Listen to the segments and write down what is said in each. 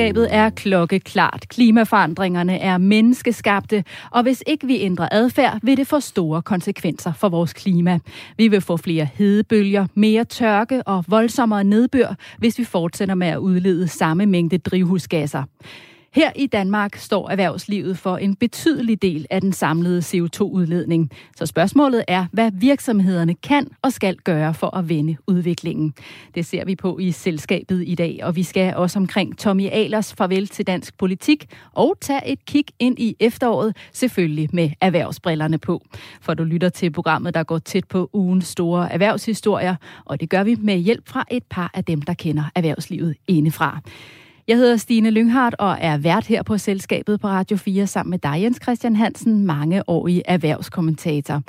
Budskabet er klokkeklart. Klimaforandringerne er menneskeskabte, og hvis ikke vi ændrer adfærd, vil det få store konsekvenser for vores klima. Vi vil få flere hedebølger, mere tørke og voldsommere nedbør, hvis vi fortsætter med at udlede samme mængde drivhusgasser. Her i Danmark står erhvervslivet for en betydelig del af den samlede CO2-udledning. Så spørgsmålet er, hvad virksomhederne kan og skal gøre for at vende udviklingen. Det ser vi på i selskabet i dag, og vi skal også omkring Tommy Alers farvel til dansk politik og tage et kig ind i efteråret, selvfølgelig med erhvervsbrillerne på. For du lytter til programmet, der går tæt på ugens store erhvervshistorier, og det gør vi med hjælp fra et par af dem, der kender erhvervslivet indefra. Jeg hedder Stine Lynghardt og er vært her på Selskabet på Radio 4 sammen med dig, Jens Christian Hansen, mange år i erhvervskommentator.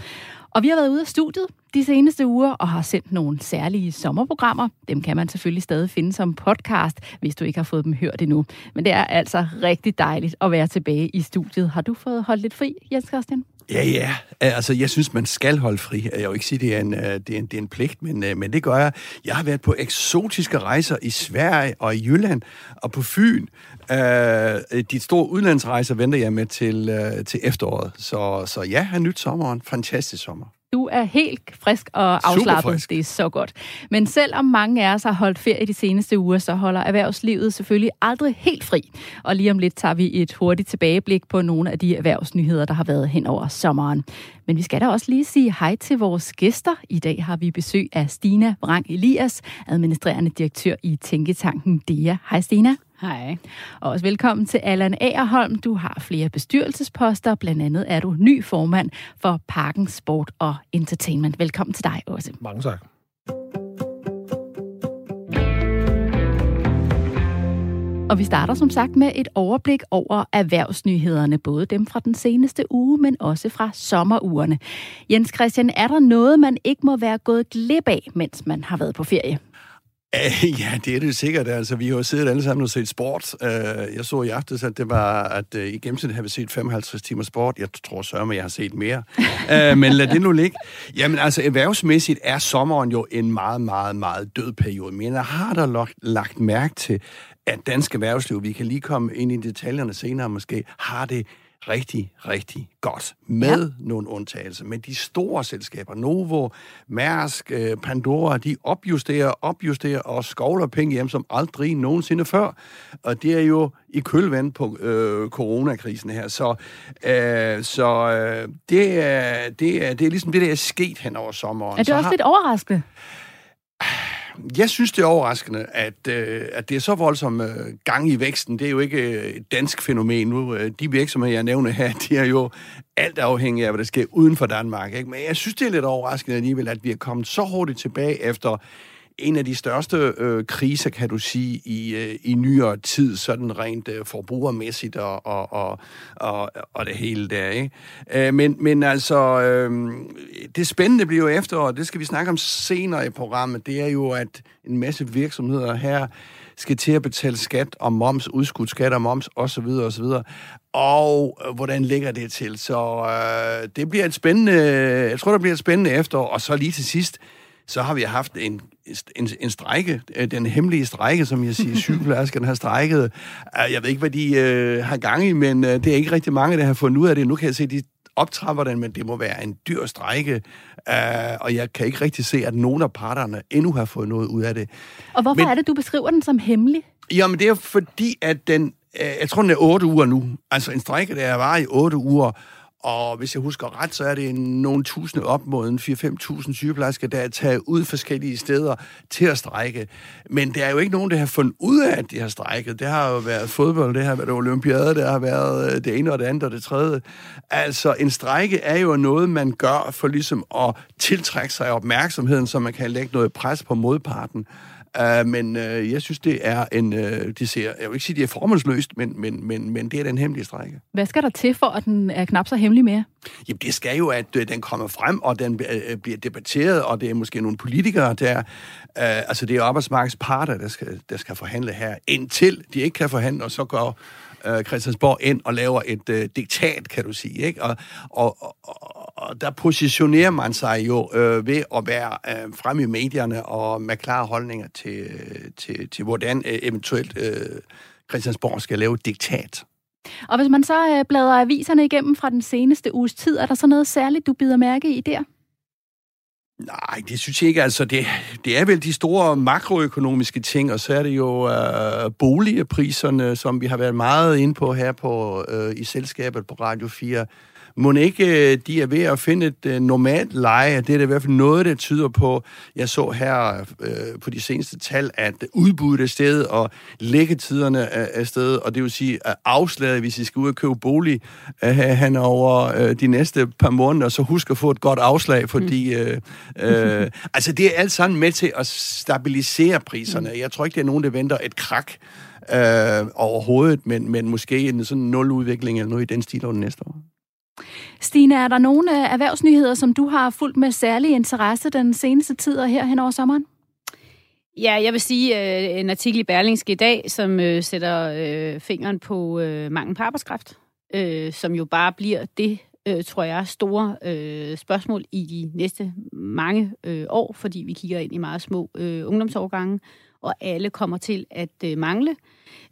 Og vi har været ude af studiet de seneste uger og har sendt nogle særlige sommerprogrammer. Dem kan man selvfølgelig stadig finde som podcast, hvis du ikke har fået dem hørt endnu. Men det er altså rigtig dejligt at være tilbage i studiet. Har du fået holdt lidt fri, Jens Christian? Ja, ja. Altså, jeg synes, man skal holde fri. Jeg vil ikke sige, det er en, øh, det er en, det er en pligt, men, øh, men det gør jeg. Jeg har været på eksotiske rejser i Sverige og i Jylland og på Fyn. Øh, de store udlandsrejser venter jeg med til, øh, til efteråret. Så, så ja, har nyt sommeren. Fantastisk sommer. Du er helt frisk og afslappet. Det er så godt. Men selvom mange af os har holdt ferie de seneste uger, så holder erhvervslivet selvfølgelig aldrig helt fri. Og lige om lidt tager vi et hurtigt tilbageblik på nogle af de erhvervsnyheder, der har været hen over sommeren. Men vi skal da også lige sige hej til vores gæster. I dag har vi besøg af Stina Brang Elias, administrerende direktør i Tænketanken DEA. Hej Stina. Hej. Og også velkommen til Allan Agerholm. Du har flere bestyrelsesposter. Blandt andet er du ny formand for Parken Sport og Entertainment. Velkommen til dig også. Mange tak. Og vi starter som sagt med et overblik over erhvervsnyhederne, både dem fra den seneste uge, men også fra sommerugerne. Jens Christian, er der noget, man ikke må være gået glip af, mens man har været på ferie? Ja, det er det sikkert. Altså, vi har jo siddet alle sammen og set sport. Øh, jeg så i aftes, at det var, at øh, i gennemsnit har vi set 55 timer sport. Jeg tror sørme, jeg har set mere. Øh, men lad det nu ligge. Jamen altså, erhvervsmæssigt er sommeren jo en meget, meget, meget død periode. Men jeg har der lagt mærke til, at dansk erhvervsliv, vi kan lige komme ind i detaljerne senere måske, har det rigtig, rigtig godt. Med ja. nogle undtagelser. Men de store selskaber, Novo, Mærsk, øh, Pandora, de opjusterer, opjusterer og skovler penge hjem som aldrig nogensinde før. Og det er jo i kølvand på øh, coronakrisen her. Så, øh, så øh, det, er, det, er, det er ligesom det, der er sket hen over sommeren. Er det også har... lidt overraskende? Jeg synes, det er overraskende, at, øh, at det er så voldsom øh, gang i væksten. Det er jo ikke øh, et dansk fænomen nu. Øh, de virksomheder, jeg nævner her, de er jo alt afhængige af, hvad der sker uden for Danmark. Ikke? Men jeg synes, det er lidt overraskende alligevel, at vi er kommet så hurtigt tilbage efter en af de største øh, kriser, kan du sige, i, øh, i nyere tid, sådan rent øh, forbrugermæssigt og, og, og, og, og det hele der. Ikke? Øh, men, men altså, øh, det spændende bliver jo efter, og det skal vi snakke om senere i programmet, det er jo, at en masse virksomheder her skal til at betale skat og moms, udskudt skat og moms osv. osv. Og øh, hvordan ligger det til? Så øh, det bliver et spændende, jeg tror, det bliver et spændende efterår. Og så lige til sidst, så har vi haft en, en, en strække, øh, den hemmelige strække, som jeg siger, sygeplejerskerne har strækket. Øh, jeg ved ikke, hvad de øh, har gang i, men øh, det er ikke rigtig mange, der har fundet ud af det. Nu kan jeg se, at de optrapper den, men det må være en dyr strække, øh, og jeg kan ikke rigtig se, at nogen af parterne endnu har fået noget ud af det. Og hvorfor men, er det, du beskriver den som hemmelig? Jamen, det er fordi, at den, øh, jeg tror, den er otte uger nu. Altså en strække, der var i otte uger, og hvis jeg husker ret, så er det nogle tusinde op mod 4-5.000 sygeplejersker, der er taget ud forskellige steder til at strække. Men der er jo ikke nogen, der har fundet ud af, at de har strækket. Det har jo været fodbold, det har været olympiade, det har været øh, det ene og det andet og det tredje. Altså, en strække er jo noget, man gør for ligesom at tiltrække sig opmærksomheden, så man kan lægge noget pres på modparten. Uh, men uh, jeg synes, det er en... Uh, de ser, jeg vil ikke sige, det er formålsløst, men, men, men, men det er den hemmelige strække. Hvad skal der til for, at den er knap så hemmelig mere? Jamen, det skal jo, at uh, den kommer frem, og den uh, bliver debatteret, og det er måske nogle politikere, der... Uh, altså, det er arbejdsmarkedets parter, der skal, der skal forhandle her, indtil de ikke kan forhandle, og så går øh, Christiansborg ind og laver et øh, diktat, kan du sige, ikke? Og, og, og, og der positionerer man sig jo øh, ved at være øh, fremme i medierne og med klare holdninger til, øh, til, til hvordan øh, eventuelt øh, Christiansborg skal lave et diktat. Og hvis man så øh, bladrer aviserne igennem fra den seneste uges tid, er der så noget særligt, du bider mærke i der? Nej, det synes jeg ikke. Altså, det, det er vel de store makroøkonomiske ting, og så er det jo øh, boligpriserne, som vi har været meget inde på her på øh, i selskabet på Radio 4 må ikke øh, de er ved at finde et uh, normalt leje? Det er det i hvert fald noget, der tyder på. Jeg så her uh, på de seneste tal, at udbuddet er sted, og læggetiderne er, er sted, og det vil sige, at afslaget, hvis I skal ud og købe bolig uh, han over de næste par måneder, så husk at få et godt afslag, fordi uh, uh, altså det er alt sammen med til at stabilisere priserne. Mm. Jeg tror ikke, det er nogen, der venter et krak øh, overhovedet, men, men måske en sådan nul udvikling eller noget i den stil over næste år. Stine, er der nogle øh, erhvervsnyheder, som du har fulgt med særlig interesse den seneste tid og her hen over sommeren? Ja, jeg vil sige øh, en artikel i Berlingske i dag, som øh, sætter øh, fingeren på øh, mangel på arbejdskraft, øh, som jo bare bliver det, øh, tror jeg, store øh, spørgsmål i de næste mange øh, år, fordi vi kigger ind i meget små øh, ungdomsårgange, og alle kommer til at øh, mangle.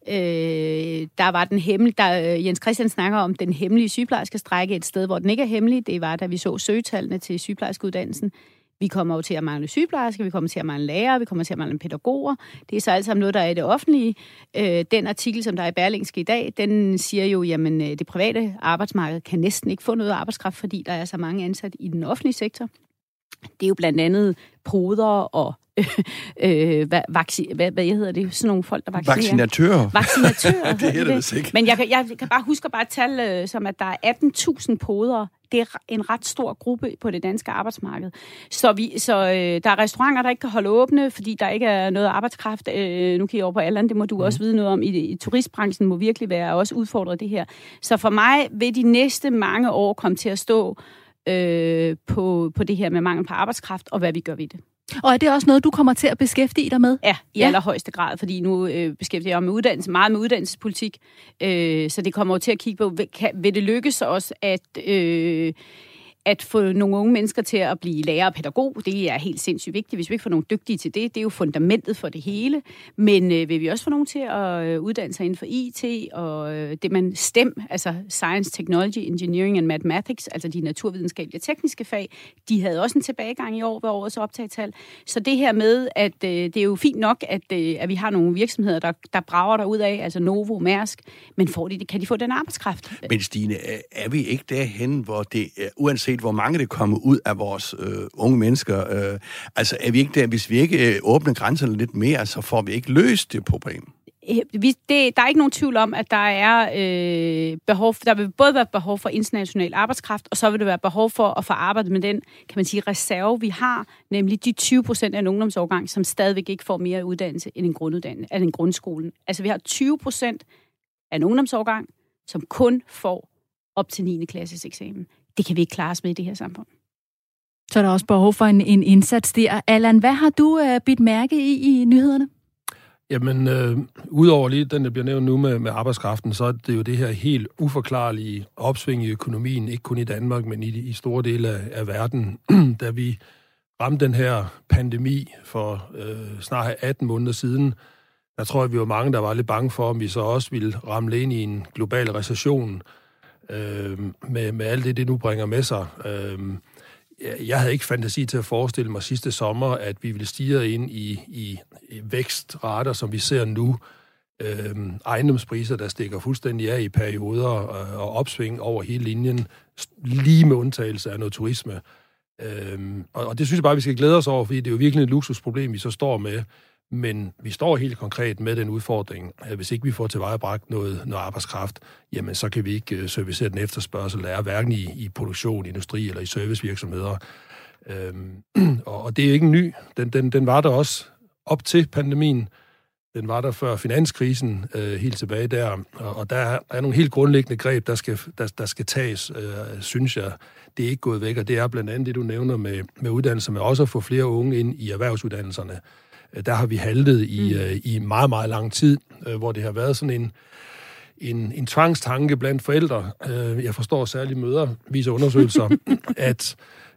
Øh, der var den hemmelige, der, øh, Jens Christian snakker om den hemmelige sygeplejerske strække et sted, hvor den ikke er hemmelig. Det var, da vi så søgetallene til sygeplejerskeuddannelsen. Vi kommer jo til at mangle sygeplejersker, vi kommer til at mangle lærere, vi kommer til at mangle pædagoger. Det er så alt sammen noget, der er i det offentlige. Øh, den artikel, som der er i Berlingske i dag, den siger jo, jamen øh, det private arbejdsmarked kan næsten ikke få noget arbejdskraft, fordi der er så mange ansat i den offentlige sektor. Det er jo blandt andet poder og øh, hvad, vaccin, hvad, hvad hedder det? Sådan nogle folk, der vaccinerer. Vaccinatører. Vaccinatører. det hedder det ikke. Men jeg, jeg, jeg kan bare huske bare et tal, øh, som at der er 18.000 poder. Det er en ret stor gruppe på det danske arbejdsmarked. Så, vi, så øh, der er restauranter, der ikke kan holde åbne, fordi der ikke er noget arbejdskraft. Øh, nu kan jeg over på Alland, det må du mm. også vide noget om. I, I turistbranchen må virkelig være også udfordret det her. Så for mig vil de næste mange år komme til at stå øh, på, på det her med mangel på arbejdskraft, og hvad vi gør ved det. Og er det også noget, du kommer til at beskæftige dig med? Ja, i ja. allerhøjeste grad, fordi nu øh, beskæftiger jeg mig med uddannelse, meget med uddannelsespolitik, øh, så det kommer til at kigge på, vil, kan, vil det lykkes os at... Øh, at få nogle unge mennesker til at blive lærer og pædagog, det er helt sindssygt vigtigt. Hvis vi ikke får nogle dygtige til det, det er jo fundamentet for det hele. Men øh, vil vi også få nogen til at øh, uddanne sig inden for IT og øh, det man STEM, altså Science, Technology, Engineering and Mathematics, altså de naturvidenskabelige og tekniske fag, de havde også en tilbagegang i år ved årets optagetal. Så det her med, at øh, det er jo fint nok, at, øh, at vi har nogle virksomheder, der, der brager der ud af, altså Novo, Mærsk, men får de, kan de få den arbejdskraft? Men Stine, er vi ikke derhen, hvor det, uanset uanset hvor mange det kommer ud af vores øh, unge mennesker. Øh, altså er vi ikke der, hvis vi ikke øh, åbner grænserne lidt mere, så får vi ikke løst det problem. Øh, vi, det, der er ikke nogen tvivl om, at der er øh, behov, der vil både være behov for international arbejdskraft, og så vil det være behov for at få arbejdet med den, kan man sige, reserve, vi har, nemlig de 20 procent af en ungdomsårgang, som stadigvæk ikke får mere uddannelse end en grunduddannelse, end en grundskolen. Altså vi har 20 procent af en ungdomsårgang, som kun får op til 9. klasses eksamen det kan vi ikke klare os med i det her samfund. Så er der også behov for en, en indsats der. Allan, hvad har du uh, bidt mærke i i nyhederne? Jamen, øh, udover lige den, der bliver nævnt nu med, med arbejdskraften, så er det jo det her helt uforklarlige opsving i økonomien, ikke kun i Danmark, men i, i store dele af, af verden, da vi ramte den her pandemi for øh, snart 18 måneder siden. Der tror jeg, vi var mange, der var lidt bange for, om vi så også ville ramme ind i en global recession, øh, med, med alt det, det nu bringer med sig. Øh, jeg havde ikke fantasi til at forestille mig sidste sommer, at vi ville stige ind i, i, i vækstrater, som vi ser nu. Øh, ejendomspriser, der stikker fuldstændig af i perioder og, og opsving over hele linjen, lige med undtagelse af noget turisme. Øh, og, og det synes jeg bare, vi skal glæde os over, fordi det er jo virkelig et luksusproblem, vi så står med. Men vi står helt konkret med den udfordring, at hvis ikke vi får tilvejebragt noget, noget arbejdskraft, jamen så kan vi ikke øh, servicere den efterspørgsel, der er hverken i, i produktion, industri eller i servicevirksomheder. Øhm, og, og det er ikke ny. Den, den, den var der også op til pandemien. Den var der før finanskrisen, øh, helt tilbage der. Og, og der er nogle helt grundlæggende greb, der skal, der, der skal tages, øh, synes jeg. Det er ikke gået væk, og det er blandt andet det, du nævner med, med uddannelser, men også at få flere unge ind i erhvervsuddannelserne der har vi haltet i, mm. øh, i meget, meget lang tid, øh, hvor det har været sådan en, en, en tvangstanke blandt forældre. Øh, jeg forstår særligt møder, viser undersøgelser, at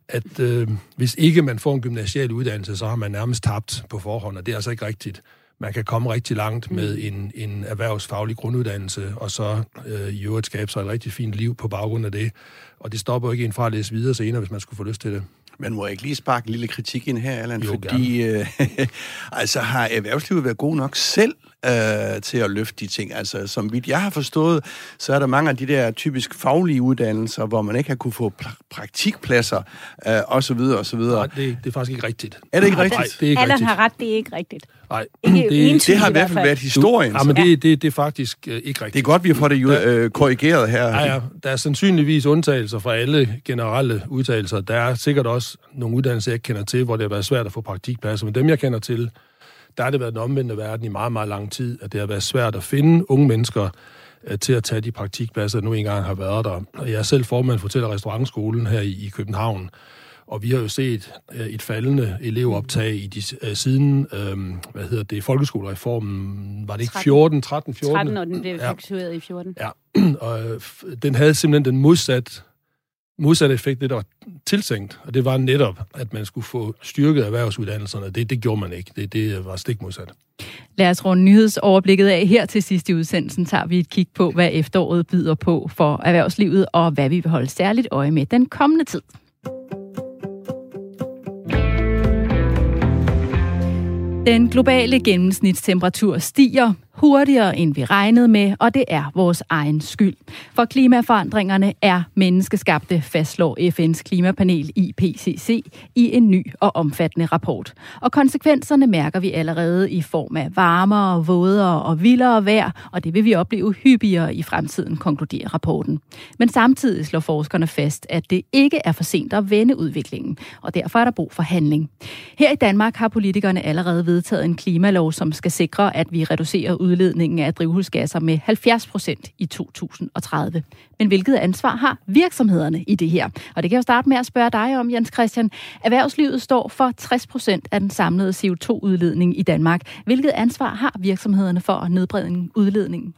at øh, hvis ikke man får en gymnasial uddannelse, så har man nærmest tabt på forhånd, og det er altså ikke rigtigt. man kan komme rigtig langt mm. med en, en erhvervsfaglig grunduddannelse, og så øh, i øvrigt skabe sig et rigtig fint liv på baggrund af det. Og det stopper ikke en fra at læse videre senere, hvis man skulle få lyst til det. Men må jeg ikke lige sparke en lille kritik ind her, Allan? Jo, fordi øh, altså, har erhvervslivet været god nok selv øh, til at løfte de ting? Altså, som vidt jeg har forstået, så er der mange af de der typisk faglige uddannelser, hvor man ikke har kunne få pra- praktikpladser, øh, og så videre, og så videre. Nej, det, det er faktisk ikke rigtigt. Er det ikke rigtigt? Nej, det er ikke Allan rigtigt. har ret, det er ikke rigtigt. Nej, ikke det, det har i hvert fald været historien. Ja, men det, det, det er faktisk øh, ikke rigtigt. Det er godt, vi har fået det øh, korrigeret her. Ja, ja, der er sandsynligvis undtagelser fra alle generelle udtalelser. Der er sikkert også nogle uddannelser, jeg ikke kender til, hvor det har været svært at få praktikpladser. Men dem, jeg kender til, der har det været den omvendte verden i meget, meget lang tid, at det har været svært at finde unge mennesker øh, til at tage de praktikpladser, der nu engang har været der. Og jeg er selv formand for Hotel- og Restaurantskolen her i, i København, og vi har jo set øh, et faldende elevoptag i de, øh, siden, øh, hvad hedder det, folkeskolereformen, var det ikke 14, 13, 14? 13, og den blev effektueret ja. i 14. Ja, og øh, den havde simpelthen den modsat, modsatte effekt, det der var tiltænkt, og det var netop, at man skulle få styrket erhvervsuddannelserne. Det, det gjorde man ikke. Det, det var stik modsat. Lad os runde nyhedsoverblikket af. Her til sidst i udsendelsen tager vi et kig på, hvad efteråret byder på for erhvervslivet, og hvad vi vil holde særligt øje med den kommende tid. Den globale gennemsnitstemperatur stiger hurtigere, end vi regnede med, og det er vores egen skyld. For klimaforandringerne er menneskeskabte, fastslår FN's klimapanel IPCC i en ny og omfattende rapport. Og konsekvenserne mærker vi allerede i form af varmere, vådere og vildere vejr, og det vil vi opleve hyppigere i fremtiden, konkluderer rapporten. Men samtidig slår forskerne fast, at det ikke er for sent at vende udviklingen, og derfor er der brug for handling. Her i Danmark har politikerne allerede vedtaget en klimalov, som skal sikre, at vi reducerer udledningen af drivhusgasser med 70 procent i 2030. Men hvilket ansvar har virksomhederne i det her? Og det kan jeg jo starte med at spørge dig om, Jens Christian. Erhvervslivet står for 60 procent af den samlede CO2-udledning i Danmark. Hvilket ansvar har virksomhederne for at nedbringe udledningen?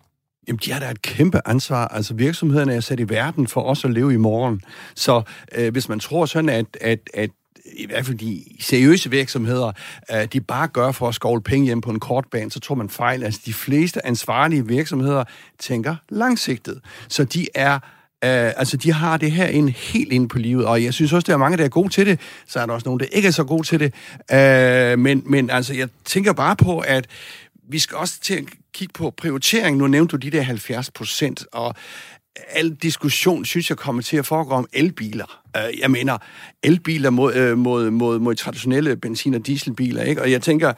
Jamen, de har da et kæmpe ansvar. Altså, virksomhederne er sat i verden for os at leve i morgen. Så øh, hvis man tror sådan, at, at, at i hvert fald de seriøse virksomheder, øh, de bare gør for at skovle penge hjem på en kort bane, så tror man fejl. Altså de fleste ansvarlige virksomheder tænker langsigtet. Så de er Uh, altså, de har det her en helt ind på livet, og jeg synes også, der er mange, der er gode til det. Så er der også nogen, der ikke er så gode til det. Uh, men, men altså, jeg tænker bare på, at vi skal også til at kigge på prioritering. Nu nævnte du de der 70 procent, og al diskussion, synes jeg, kommer til at foregå om elbiler. Uh, jeg mener, elbiler mod, uh, mod, mod, mod traditionelle benzin- og dieselbiler, ikke? Og jeg tænker,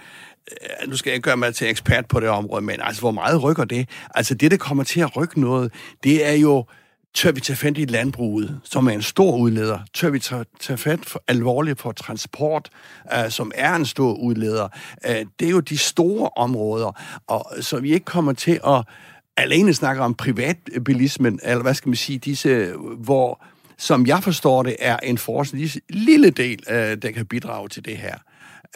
uh, nu skal jeg gøre mig til ekspert på det område, men altså, hvor meget rykker det? Altså, det, der kommer til at rykke noget, det er jo, tør vi tage fat i landbruget, som er en stor udleder? Tør vi tage, tage fat for, alvorligt på transport, uh, som er en stor udleder? Uh, det er jo de store områder, og så vi ikke kommer til at alene snakker om privatbilismen, eller hvad skal man sige, disse, hvor, som jeg forstår det, er en forholdsvis lille del, øh, der kan bidrage til det her.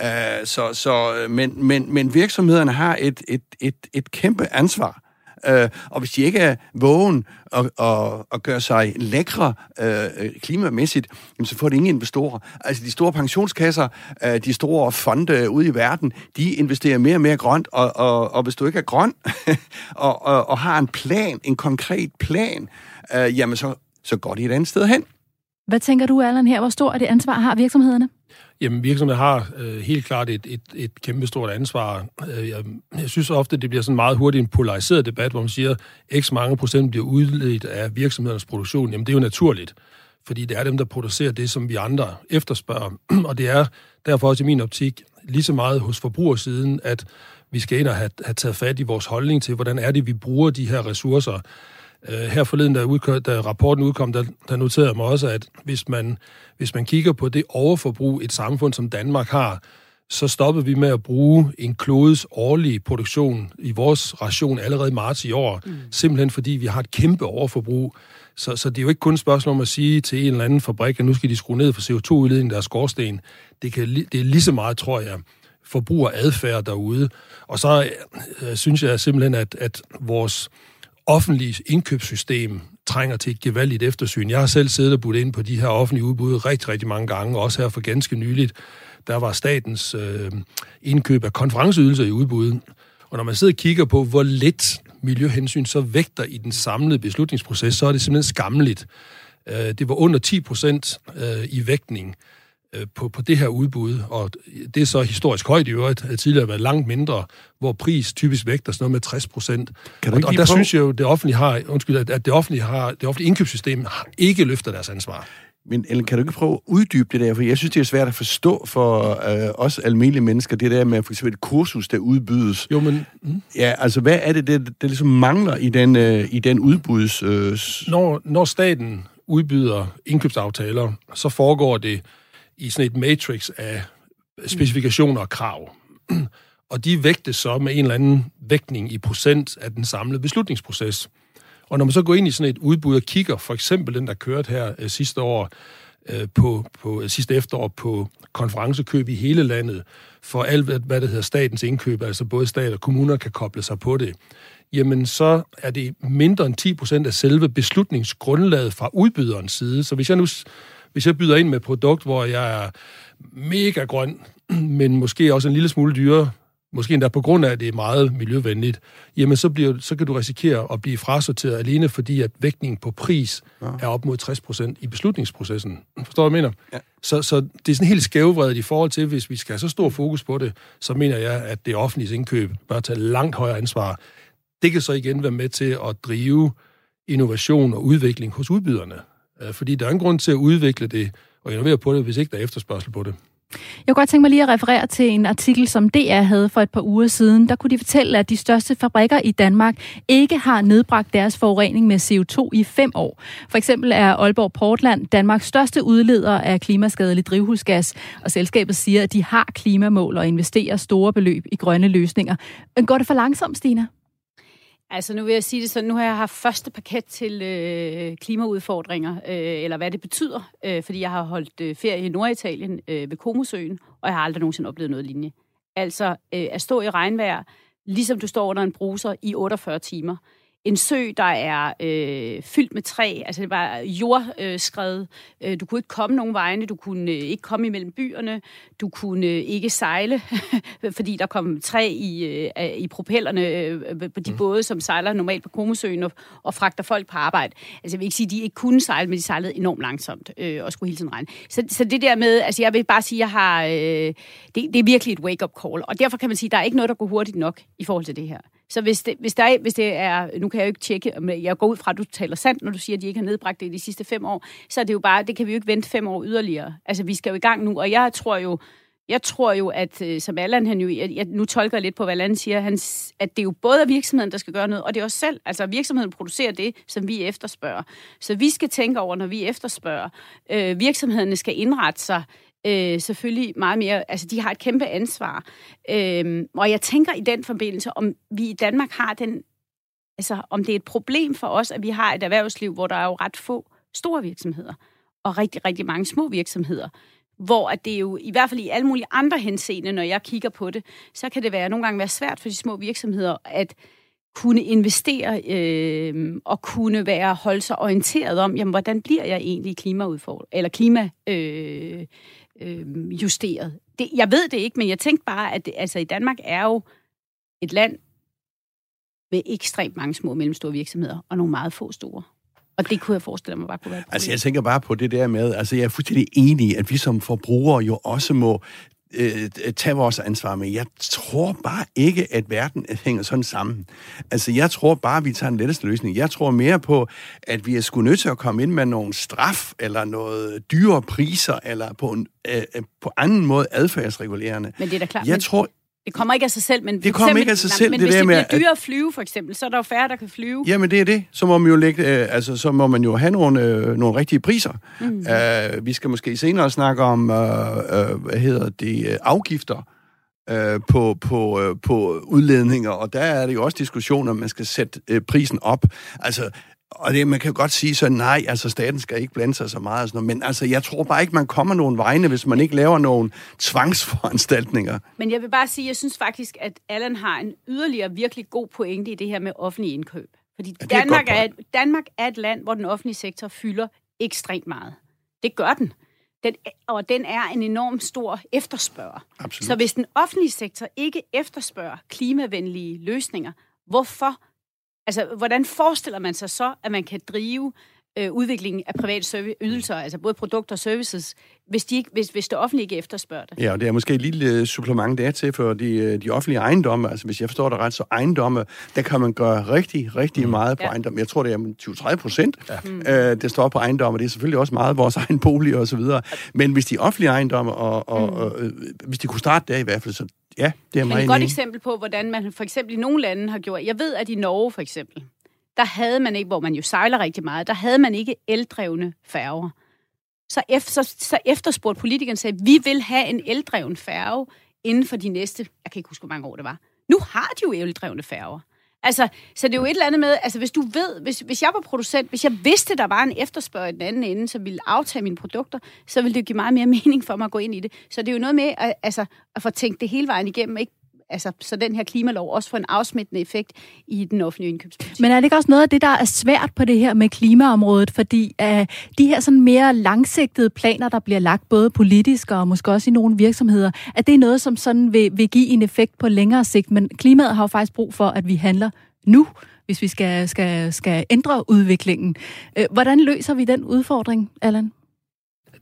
Øh, så, så, men, men, men virksomhederne har et, et, et, et kæmpe ansvar. Øh, og hvis de ikke er vågen og, og, og gør sig lækre øh, øh, klimamæssigt, jamen, så får de ingen investorer. Altså de store pensionskasser, øh, de store fonde ude i verden, de investerer mere og mere grønt, og, og, og hvis du ikke er grøn og, og, og har en plan, en konkret plan, øh, jamen så, så går de et andet sted hen. Hvad tænker du, Allan, her? Hvor stor er det ansvar har virksomhederne? Jamen, virksomheder har øh, helt klart et, et, et kæmpestort ansvar. Øh, jeg, jeg synes ofte, det bliver sådan meget hurtigt en polariseret debat, hvor man siger, at x mange procent bliver udledt af virksomhedernes produktion. Jamen, det er jo naturligt, fordi det er dem, der producerer det, som vi andre efterspørger. Og det er derfor også i min optik lige så meget hos forbrugersiden, at vi skal ind og have, have taget fat i vores holdning til, hvordan er det, vi bruger de her ressourcer. Uh, her forleden, da, udkom, da rapporten udkom, der, der noterede jeg mig også, at hvis man, hvis man kigger på det overforbrug, et samfund som Danmark har, så stoppede vi med at bruge en klodes årlige produktion i vores ration allerede i marts i år, mm. simpelthen fordi vi har et kæmpe overforbrug. Så, så det er jo ikke kun et spørgsmål om at sige til en eller anden fabrik, at nu skal de skrue ned for CO2-udledningen deres skorsten. Det, kan, det er lige så meget, tror jeg, forbrugeradfærd derude. Og så øh, synes jeg simpelthen, at, at vores offentlige indkøbssystem trænger til et gevaldigt eftersyn. Jeg har selv siddet og budt ind på de her offentlige udbud rigtig, rigtig mange gange, også her for ganske nyligt. Der var statens øh, indkøb af konferenceydelser i udbuddet. Og når man sidder og kigger på, hvor lidt miljøhensyn så vægter i den samlede beslutningsproces, så er det simpelthen skammeligt. Øh, det var under 10 procent øh, i vægtning på, på det her udbud, og det er så historisk højt i øvrigt, at tidligere været langt mindre, hvor pris typisk vægter sådan noget med 60 procent. Og, og der synes jeg jo, det offentlige har, undskyld, at det offentlige, har, det offentlige indkøbssystem ikke løfter deres ansvar. Men Ellen, kan du ikke prøve at uddybe det der? For jeg synes, det er svært at forstå for øh, os almindelige mennesker, det der med for eksempel et kursus, der udbydes. Jo, men... Mm. Ja, altså hvad er det, det, det ligesom mangler i den, øh, i den udbuds... Øh... Når, når staten udbyder indkøbsaftaler, så foregår det i sådan et matrix af specifikationer og krav. Og de vægtes så med en eller anden vægtning i procent af den samlede beslutningsproces. Og når man så går ind i sådan et udbud og kigger, for eksempel den, der kørte her øh, sidste år, øh, på, på øh, sidste efterår på konferencekøb i hele landet, for alt, hvad det hedder statens indkøb, altså både stat og kommuner kan koble sig på det, jamen så er det mindre end 10 procent af selve beslutningsgrundlaget fra udbyderens side. Så hvis jeg nu hvis jeg byder ind med et produkt, hvor jeg er mega grøn, men måske også en lille smule dyrere, måske endda på grund af, at det er meget miljøvenligt, jamen så, bliver, så kan du risikere at blive frasorteret alene, fordi at vægtningen på pris ja. er op mod 60% i beslutningsprocessen. Forstår du, hvad jeg mener? Ja. Så, så det er sådan helt skævvredet i forhold til, hvis vi skal have så stor fokus på det, så mener jeg, at det offentlige indkøb bør tage langt højere ansvar. Det kan så igen være med til at drive innovation og udvikling hos udbyderne. Øh, fordi der er en grund til at udvikle det og innovere på det, hvis ikke der er efterspørgsel på det. Jeg kunne godt tænke mig lige at referere til en artikel, som DR havde for et par uger siden. Der kunne de fortælle, at de største fabrikker i Danmark ikke har nedbragt deres forurening med CO2 i fem år. For eksempel er Aalborg Portland Danmarks største udleder af klimaskadelig drivhusgas, og selskabet siger, at de har klimamål og investerer store beløb i grønne løsninger. Men går det for langsomt, Stina? Altså nu vil jeg sige det sådan, nu har jeg haft første paket til øh, klimaudfordringer, øh, eller hvad det betyder, øh, fordi jeg har holdt øh, ferie i Norditalien øh, ved Komosøen, og jeg har aldrig nogensinde oplevet noget lignende. Altså øh, at stå i regnvejr, ligesom du står under en bruser i 48 timer en sø, der er øh, fyldt med træ, altså det var jordskred. Øh, du kunne ikke komme nogen vegne, du kunne øh, ikke komme imellem byerne, du kunne øh, ikke sejle, fordi der kom træ i, øh, i propellerne øh, på de mm. både, som sejler normalt på Komosøen og, og fragter folk på arbejde. Altså jeg vil ikke sige, at de ikke kunne sejle, men de sejlede enormt langsomt øh, og skulle hele tiden regne. Så, så det der med, altså jeg vil bare sige, at jeg har, øh, det, det er virkelig et wake-up call, og derfor kan man sige, at der er ikke noget, der går hurtigt nok i forhold til det her. Så hvis det, hvis, der er, hvis det er, nu kan jeg jo ikke tjekke, jeg går ud fra, at du taler sandt, når du siger, at de ikke har nedbragt det i de sidste fem år, så er det jo bare, det kan vi jo ikke vente fem år yderligere. Altså, vi skal jo i gang nu, og jeg tror jo, jeg tror jo, at øh, som Allan, han jo, jeg, jeg, nu tolker jeg lidt på, hvad Allan siger, han, at det er jo både virksomheden, der skal gøre noget, og det er os selv. Altså virksomheden producerer det, som vi efterspørger. Så vi skal tænke over, når vi efterspørger. Øh, virksomhederne skal indrette sig øh, selvfølgelig meget mere, altså de har et kæmpe ansvar. Øh, og jeg tænker i den forbindelse, om vi i Danmark har den, altså om det er et problem for os, at vi har et erhvervsliv, hvor der er jo ret få store virksomheder, og rigtig, rigtig mange små virksomheder hvor at det jo i hvert fald i alle mulige andre henseende, når jeg kigger på det, så kan det være nogle gange være svært for de små virksomheder at kunne investere øh, og kunne være holde sig orienteret om, jamen, hvordan bliver jeg egentlig klimaudfordret, eller klima øh, øh, justeret. Det, jeg ved det ikke, men jeg tænkte bare, at det, altså, i Danmark er jo et land med ekstremt mange små og mellemstore virksomheder, og nogle meget få store. Og det kunne jeg forestille mig bare kunne være Altså, jeg tænker bare på det der med, altså, jeg er fuldstændig enig, at vi som forbrugere jo også må øh, tage vores ansvar med. Jeg tror bare ikke, at verden hænger sådan sammen. Altså, jeg tror bare, vi tager den letteste løsning. Jeg tror mere på, at vi er sgu nødt til at komme ind med nogle straf, eller noget dyre priser, eller på en øh, øh på anden måde adfærdsregulerende. Men det er da klart. Jeg men... tror det kommer ikke af sig selv, men... Det kommer ikke af sig selv, men det hvis der det med... bliver dyrere at flyve, for eksempel, så er der jo færre, der kan flyve. Jamen, det er det. Så må man jo, lægge, øh, altså, så må man jo have nogle, øh, nogle rigtige priser. Mm. Uh, vi skal måske senere snakke om, uh, uh, hvad hedder det, uh, afgifter uh, på, på, uh, på udledninger, og der er det jo også diskussioner, om man skal sætte uh, prisen op. Altså, og det, man kan godt sige så, nej, altså staten skal ikke blande sig så meget, sådan noget, men altså, jeg tror bare ikke, man kommer nogen vegne, hvis man ikke laver nogen tvangsforanstaltninger. Men jeg vil bare sige, jeg synes faktisk, at Allan har en yderligere virkelig god pointe i det her med offentlig indkøb. Fordi ja, Danmark, er, Danmark er et land, hvor den offentlige sektor fylder ekstremt meget. Det gør den. den og den er en enorm stor efterspørger. Absolut. Så hvis den offentlige sektor ikke efterspørger klimavenlige løsninger, hvorfor? Altså, hvordan forestiller man sig så, at man kan drive øh, udviklingen af private service, ydelser, altså både produkter og services, hvis, de ikke, hvis, hvis det offentlige ikke efterspørger det. Ja, og det er måske et lille øh, supplement der til for de, øh, de offentlige ejendomme. Altså hvis jeg forstår det ret, så ejendomme, der kan man gøre rigtig, rigtig mm. meget på ja. ejendomme. Jeg tror, det er 20-30 procent, ja. mm. øh, det står på ejendomme, og det er selvfølgelig også meget vores egen bolig og så videre. Men hvis de offentlige ejendomme, og, og, mm. og øh, hvis de kunne starte der i hvert fald, så ja, det er meget Men et godt eksempel på, hvordan man for eksempel i nogle lande har gjort. Jeg ved, at i Norge for eksempel, der havde man ikke, hvor man jo sejler rigtig meget, der havde man ikke eldrevne færger. Så, efter, så, så efterspurgte politikerne sagde, vi vil have en eldreven færge inden for de næste, jeg kan ikke huske, hvor mange år det var. Nu har de jo eldrevne færger. Altså, så det er jo et eller andet med, altså hvis du ved, hvis, hvis jeg var producent, hvis jeg vidste, der var en efterspørg i den anden ende, som ville aftage mine produkter, så ville det give meget mere mening for mig at gå ind i det. Så det er jo noget med at, altså, at få tænkt det hele vejen igennem, ikke altså, så den her klimalov også får en afsmittende effekt i den offentlige indkøbspolitik. Men er det ikke også noget af det, der er svært på det her med klimaområdet? Fordi uh, de her sådan mere langsigtede planer, der bliver lagt både politisk og måske også i nogle virksomheder, at det er noget, som sådan vil, vil give en effekt på længere sigt. Men klimaet har jo faktisk brug for, at vi handler nu hvis vi skal, skal, skal ændre udviklingen. Øh, hvordan løser vi den udfordring, Allan?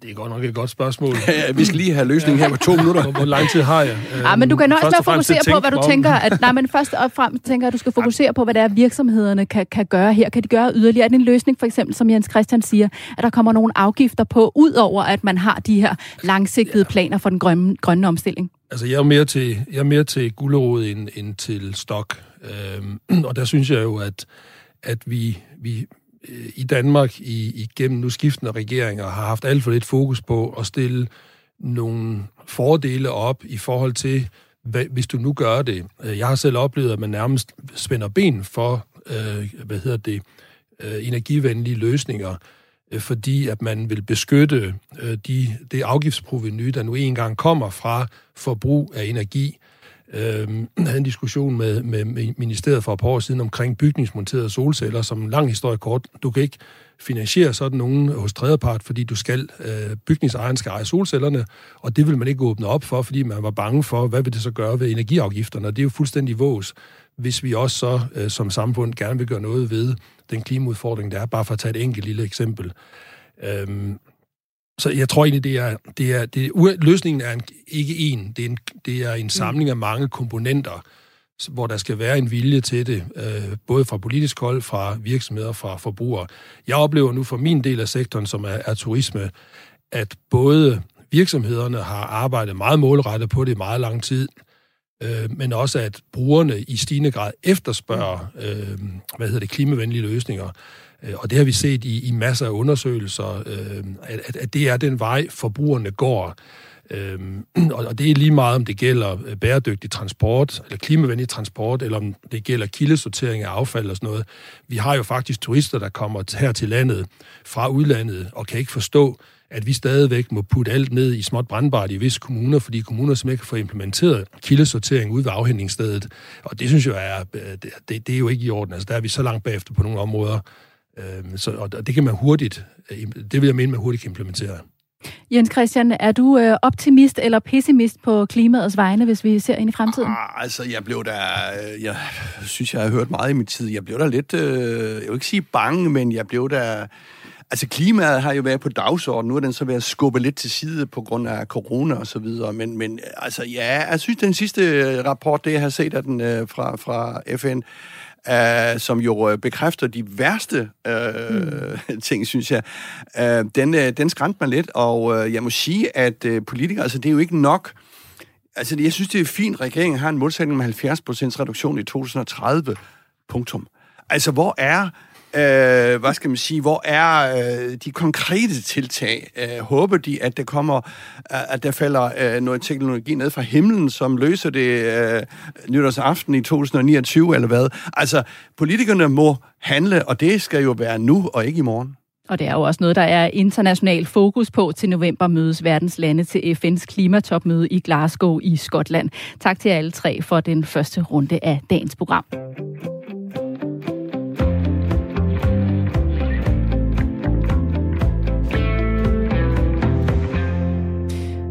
Det er godt nok et godt spørgsmål. ja, vi skal lige have løsningen her på to minutter. Hvor, hvor lang tid har jeg? Ja, men du kan nøjes med at fokusere på, hvad du tænker. At, nej, men først og fremmest tænker at du skal fokusere på, hvad det er, virksomhederne kan, kan gøre her. Kan de gøre yderligere? Er det en løsning, for eksempel, som Jens Christian siger, at der kommer nogle afgifter på, udover at man har de her langsigtede ja. planer for den grønne, grønne omstilling? Altså, jeg er mere til, jeg er mere til gulderod end, end til stok. Øhm, og der synes jeg jo, at, at vi, vi, Øh, i Danmark i, igennem nu skiftende regeringer har haft alt for lidt fokus på at stille nogle fordele op i forhold til, hvad, hvis du nu gør det. Øh, jeg har selv oplevet, at man nærmest spænder ben for, øh, hvad hedder det, øh, energivenlige løsninger, øh, fordi at man vil beskytte øh, de, det afgiftsproveny, der nu engang kommer fra forbrug af energi, øh, havde en diskussion med, med, med ministeriet for et par år siden omkring bygningsmonterede solceller, som en lang historie kort. Du kan ikke finansiere sådan nogen hos tredjepart, fordi du skal, øh, bygningsejeren skal eje solcellerne, og det vil man ikke åbne op for, fordi man var bange for, hvad vil det så gøre ved energiafgifterne, og det er jo fuldstændig vås, hvis vi også så øh, som samfund gerne vil gøre noget ved den klimaudfordring, der er, bare for at tage et enkelt lille eksempel. Øhm, så jeg tror egentlig, det er, det er, det løsningen er en, ikke en, det er en, det er en samling af mange komponenter, hvor der skal være en vilje til det, øh, både fra politisk hold, fra virksomheder, fra forbrugere. Jeg oplever nu for min del af sektoren, som er, er turisme, at både virksomhederne har arbejdet meget målrettet på det i meget lang tid, øh, men også at brugerne i stigende grad efterspørger øh, hvad hedder det, klimavenlige løsninger. Øh, og det har vi set i, i masser af undersøgelser, øh, at, at det er den vej, forbrugerne går. Øhm, og det er lige meget, om det gælder øh, bæredygtig transport, eller klimavenlig transport, eller om det gælder kildesortering af affald og sådan noget. Vi har jo faktisk turister, der kommer her til landet fra udlandet, og kan ikke forstå, at vi stadigvæk må putte alt ned i småt brandbart i visse kommuner, fordi kommuner som ikke kan få implementeret kildesortering ude ved afhændingsstedet. Og det synes jeg er, øh, det, det er jo ikke i orden. Altså, der er vi så langt bagefter på nogle områder. Øh, så, og det kan man hurtigt, øh, det vil jeg mene, man hurtigt kan implementere. Jens Christian, er du øh, optimist eller pessimist på klimaets vegne, hvis vi ser ind i fremtiden? Ah, altså, jeg blev da, øh, jeg synes, jeg har hørt meget i min tid. Jeg blev da lidt, øh, jeg vil ikke sige bange, men jeg blev da, altså klimaet har jo været på dagsordenen, nu er den så ved at skubbe lidt til side på grund af corona og så videre, men, men altså, ja, jeg synes, den sidste rapport, det jeg har set af den øh, fra, fra FN, uh, som jo øh, bekræfter de værste uh, mm. ting, synes jeg, uh, den, uh, den skræmte mig lidt, og uh, jeg må sige, at uh, politikere, altså det er jo ikke nok, altså jeg synes, det er fint, at regeringen har en målsætning med 70% reduktion i 2030, punktum. Altså, hvor er øh, hvad skal man sige, hvor er øh, de konkrete tiltag? Øh, håber de, at der kommer, øh, at der falder øh, noget teknologi ned fra himlen, som løser det øh, nytårsaften i 2029, eller hvad? Altså, politikerne må handle, og det skal jo være nu, og ikke i morgen. Og det er jo også noget, der er international fokus på. Til november mødes verdens lande til FN's klimatopmøde i Glasgow i Skotland. Tak til jer alle tre for den første runde af dagens program.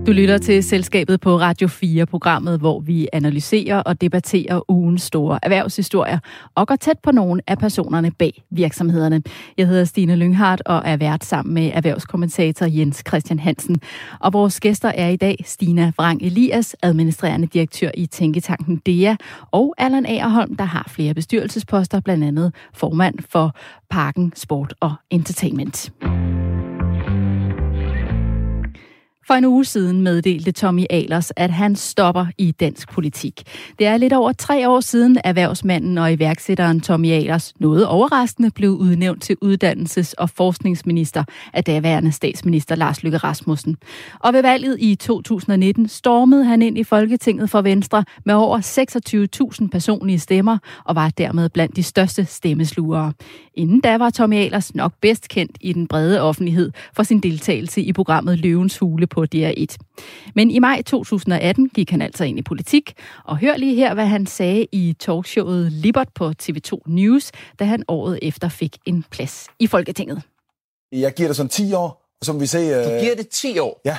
Du lytter til Selskabet på Radio 4, programmet, hvor vi analyserer og debatterer ugens store erhvervshistorier og går tæt på nogle af personerne bag virksomhederne. Jeg hedder Stine Lynghardt og er vært sammen med erhvervskommentator Jens Christian Hansen. Og vores gæster er i dag Stina Vrang Elias, administrerende direktør i Tænketanken DEA, og Allan Agerholm, der har flere bestyrelsesposter, blandt andet formand for Parken Sport og Entertainment. For en uge siden meddelte Tommy Alers, at han stopper i dansk politik. Det er lidt over tre år siden erhvervsmanden og iværksætteren Tommy Alers noget overraskende blev udnævnt til uddannelses- og forskningsminister af daværende statsminister Lars Løkke Rasmussen. Og ved valget i 2019 stormede han ind i Folketinget for Venstre med over 26.000 personlige stemmer og var dermed blandt de største stemmeslugere. Inden da var Tommy Alers nok bedst kendt i den brede offentlighed for sin deltagelse i programmet Løvens Hule på DR1. Men i maj 2018 gik han altså ind i politik, og hør lige her, hvad han sagde i talkshowet Libert på TV2 News, da han året efter fik en plads i Folketinget. Jeg giver det sådan 10 år, må vi se... Du giver det 10 år? Ja,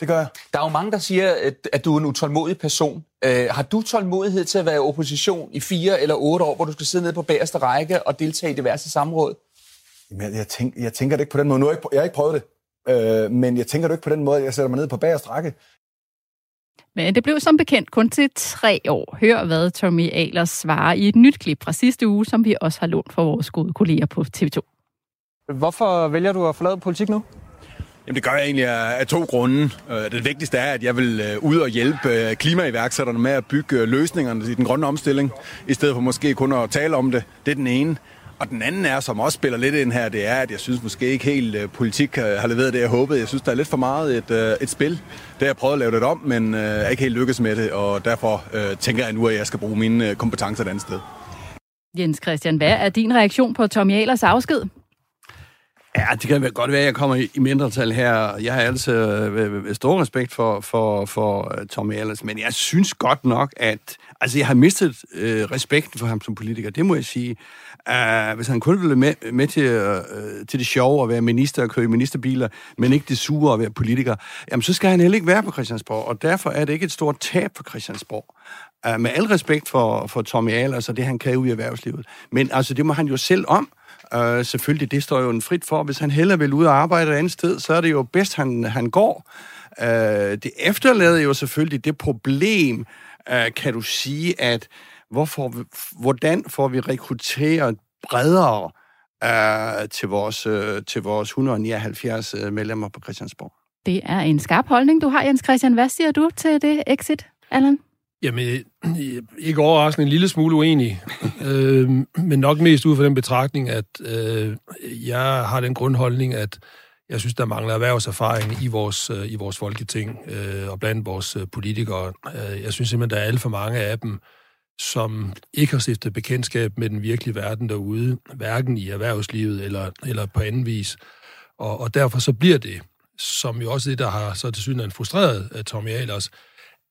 det gør jeg. Der er jo mange, der siger, at, at du er en utålmodig person. Uh, har du tålmodighed til at være i opposition i fire eller otte år, hvor du skal sidde nede på bagerste række og deltage i diverse samråd? Jamen, jeg, tænker, jeg tænker det ikke på den måde. Nu har jeg, ikke, jeg har ikke prøvet det. Øh, men jeg tænker det ikke på den måde, at jeg sætter mig ned på bagerste række. Men det blev som bekendt kun til tre år. Hør, hvad Tommy Ahlers svarer i et nyt klip fra sidste uge, som vi også har lånt for vores gode kolleger på TV2. Hvorfor vælger du at forlade politik nu? Jamen det gør jeg egentlig af, af to grunde. Øh, det vigtigste er, at jeg vil øh, ud og hjælpe øh, klimaiværksætterne med at bygge løsningerne i den grønne omstilling, i stedet for måske kun at tale om det. Det er den ene. Og den anden er, som også spiller lidt ind her, det er, at jeg synes måske ikke helt politik har leveret det, jeg håbede. Jeg synes, der er lidt for meget et, et spil. Det har jeg prøvet at lave det om, men uh, er ikke helt lykkes med det, og derfor tænker jeg nu, at jeg skal bruge mine kompetencer et andet sted. Jens Christian, hvad er din reaktion på Tommy Ahlers afsked? Ja, det kan godt være, at jeg kommer i mindretal her. Jeg har altså øh, stor respekt for, for, for øh, Tommy Ellers, men jeg synes godt nok, at... Altså, jeg har mistet øh, respekten for ham som politiker, det må jeg sige. Uh, hvis han kun ville med, med til, uh, til det sjove at være minister og køre i ministerbiler, men ikke det sure at være politiker, jamen så skal han heller ikke være på Christiansborg, og derfor er det ikke et stort tab for Christiansborg. Uh, med al respekt for, for Tommy Ahlers og det, han kan ud i erhvervslivet. Men altså, det må han jo selv om. Øh, selvfølgelig, det står jo en frit for. Hvis han heller vil ud og arbejde et andet sted, så er det jo bedst, han, han går. Øh, det efterlader jo selvfølgelig det problem, øh, kan du sige, at hvorfor, hvordan får vi rekrutteret bredere øh, til, vores, øh, til vores 179 øh, medlemmer på Christiansborg? Det er en skarp holdning, du har, Jens Christian. Hvad siger du til det exit, Allan? Jamen, ikke overraskende en lille smule uenig, øh, men nok mest ud fra den betragtning, at øh, jeg har den grundholdning, at jeg synes, der mangler erhvervserfaring i vores, øh, i vores folketing øh, og blandt vores øh, politikere. Øh, jeg synes simpelthen, der er alt for mange af dem, som ikke har stiftet bekendtskab med den virkelige verden derude, hverken i erhvervslivet eller, eller på anden vis. Og, og derfor så bliver det, som jo også det, der har så til synligheden frustreret uh, Tommy Ahlers,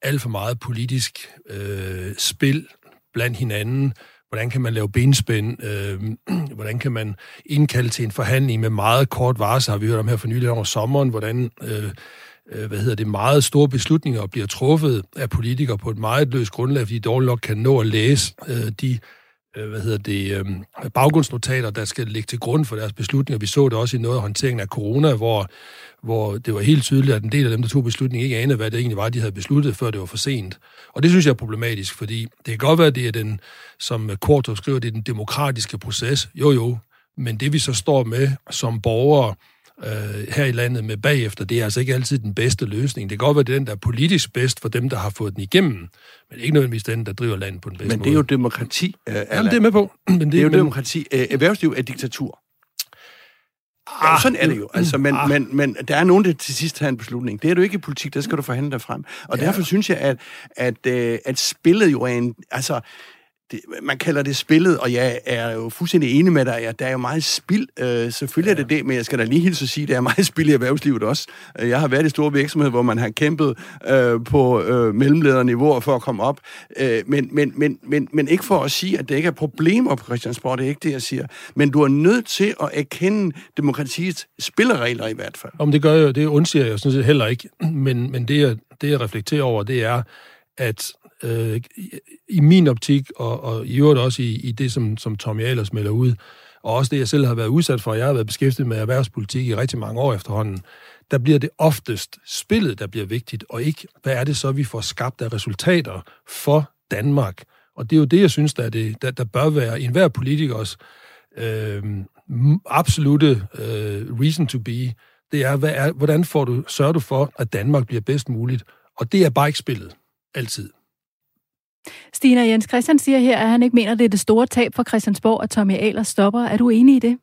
alt for meget politisk øh, spil blandt hinanden. Hvordan kan man lave benspænd? Øh, hvordan kan man indkalde til en forhandling med meget kort varsel? Har vi hørt om her for nylig over sommeren, hvordan øh, øh, hvad hedder det, meget store beslutninger bliver truffet af politikere på et meget løst grundlag, fordi de dårligt nok kan nå at læse øh, de Øh, hvad hedder det, øhm, baggrundsnotater, der skal ligge til grund for deres beslutninger. Vi så det også i noget af håndteringen af corona, hvor, hvor det var helt tydeligt, at en del af dem, der tog beslutningen, ikke anede, hvad det egentlig var, de havde besluttet, før det var for sent. Og det synes jeg er problematisk, fordi det kan godt være, at det er den, som Kortrup skriver, det er den demokratiske proces. Jo, jo. Men det vi så står med som borgere, øh, her i landet med bagefter, det er altså ikke altid den bedste løsning. Det kan godt være, det er den, der er politisk bedst for dem, der har fået den igennem, men ikke nødvendigvis den, der driver landet på den bedste måde. Men det er jo demokrati. Øh, Jamen, det er med på. Men det, det er jo men... demokrati. Øh, erhvervsliv er diktatur. Ja, sådan er det jo. Altså, men, ah. men, men der er nogen, der til sidst har en beslutning. Det er du ikke i politik, der skal du forhandle dig frem. Og ja. derfor synes jeg, at, at, at, at spillet jo er en... Altså, det, man kalder det spillet, og jeg er jo fuldstændig enig med dig, at der er jo meget spild. Øh, selvfølgelig ja. er det det, men jeg skal da lige hilse at sige, at der er meget spild i erhvervslivet også. Øh, jeg har været i store virksomheder, hvor man har kæmpet øh, på øh, mellemlederniveauer for at komme op, øh, men, men, men, men, men ikke for at sige, at det ikke er problemer på Christiansborg, det er ikke det, jeg siger. Men du er nødt til at erkende demokratiets spilleregler i hvert fald. Om det gør jeg, det undsiger jeg sådan set heller ikke, men, men det, jeg, det, jeg reflekterer over, det er, at øh, i min optik, og, og i øvrigt også i, i det, som, som Tommy Ahlers melder ud, og også det, jeg selv har været udsat for, jeg har været beskæftiget med erhvervspolitik i rigtig mange år efterhånden, der bliver det oftest spillet, der bliver vigtigt, og ikke, hvad er det så, vi får skabt af resultater for Danmark. Og det er jo det, jeg synes, der, er det, der, der bør være enhver politikers øh, absolute øh, reason to be. Det er, hvad er, hvordan får du, sørger du for, at Danmark bliver bedst muligt? Og det er bare ikke spillet. Altid. Stina Jens Christian siger her, at han ikke mener, det er det store tab for Christiansborg, at Tommy Ahlers stopper. Er du enig i det?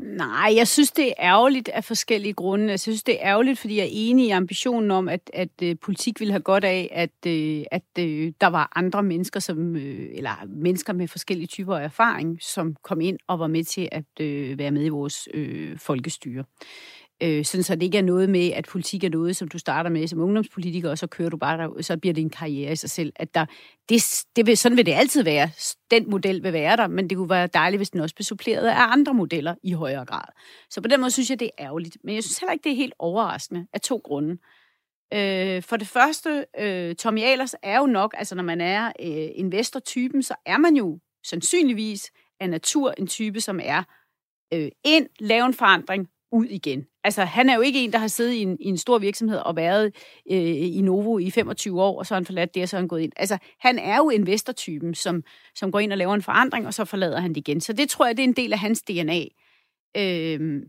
Nej, jeg synes, det er ærgerligt af forskellige grunde. Altså, jeg synes, det er ærgerligt, fordi jeg er enig i ambitionen om, at, at øh, politik ville have godt af, at, øh, at øh, der var andre mennesker, som, eller mennesker med forskellige typer af erfaring, som kom ind og var med til at være med i vores øh, folkestyre. Øh, Øh, sådan så det ikke er noget med, at politik er noget, som du starter med som ungdomspolitiker, og så kører du bare der, så bliver det en karriere i sig selv. At der, det, det vil, sådan vil det altid være. Den model vil være der, men det kunne være dejligt, hvis den også blev suppleret af andre modeller i højere grad. Så på den måde synes jeg, det er ærgerligt. Men jeg synes heller ikke, det er helt overraskende af to grunde. Øh, for det første, øh, Tommy Ahlers er jo nok, altså når man er øh, investortypen, så er man jo sandsynligvis af natur en type, som er øh, ind, lave en forandring, ud igen. Altså, han er jo ikke en, der har siddet i en, i en stor virksomhed og været øh, i Novo i 25 år, og så har han forladt det, og så har han gået ind. Altså, han er jo investortypen, som, som går ind og laver en forandring, og så forlader han det igen. Så det tror jeg, det er en del af hans DNA. Øh,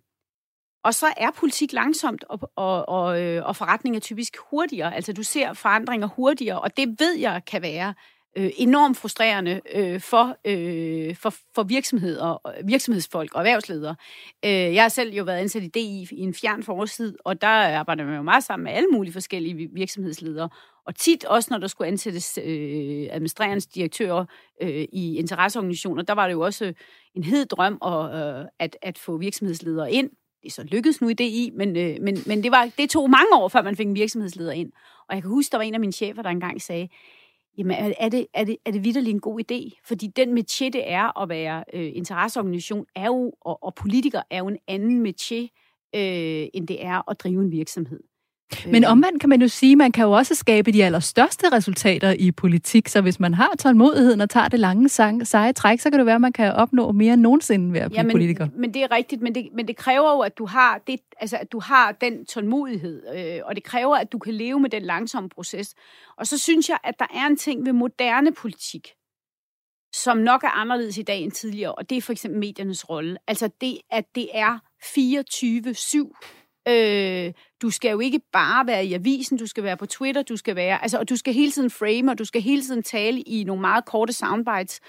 og så er politik langsomt, og, og, og, øh, og forretning er typisk hurtigere. Altså, du ser forandringer hurtigere, og det ved jeg kan være øh, enormt frustrerende øh, for, øh, for, for virksomheder, virksomhedsfolk og erhvervsledere. Øh, jeg har selv jo været ansat i DI i en fjern forårstid, og der arbejder man jo meget sammen med alle mulige forskellige virksomhedsledere. Og tit også, når der skulle ansættes øh, administrerende direktører øh, i interesseorganisationer, der var det jo også en hed drøm at, øh, at, at få virksomhedsledere ind. Det er så lykkedes nu i DI, men, øh, men, men det, var, det tog mange år, før man fik en virksomhedsleder ind. Og jeg kan huske, der var en af mine chefer, der engang sagde, Jamen, er det, er det, er det vidderlig en god idé? Fordi den metier, det er at være øh, interesseorganisation, er jo, og, og politiker er jo en anden metier, øh, end det er at drive en virksomhed. Men øh. omvendt kan man jo sige, at man kan jo også skabe de allerstørste resultater i politik, så hvis man har tålmodigheden og tager det lange seje træk, så kan det være, at man kan opnå mere end nogensinde ved at blive ja, men, politiker. Men det er rigtigt, men det, men det kræver jo, at du har, det, altså, at du har den tålmodighed, øh, og det kræver, at du kan leve med den langsomme proces. Og så synes jeg, at der er en ting ved moderne politik, som nok er anderledes i dag end tidligere, og det er for eksempel mediernes rolle. Altså det, at det er 24-7 Øh, du skal jo ikke bare være i avisen, du skal være på Twitter, du skal være, altså, og du skal hele tiden frame, og du skal hele tiden tale i nogle meget korte soundbites.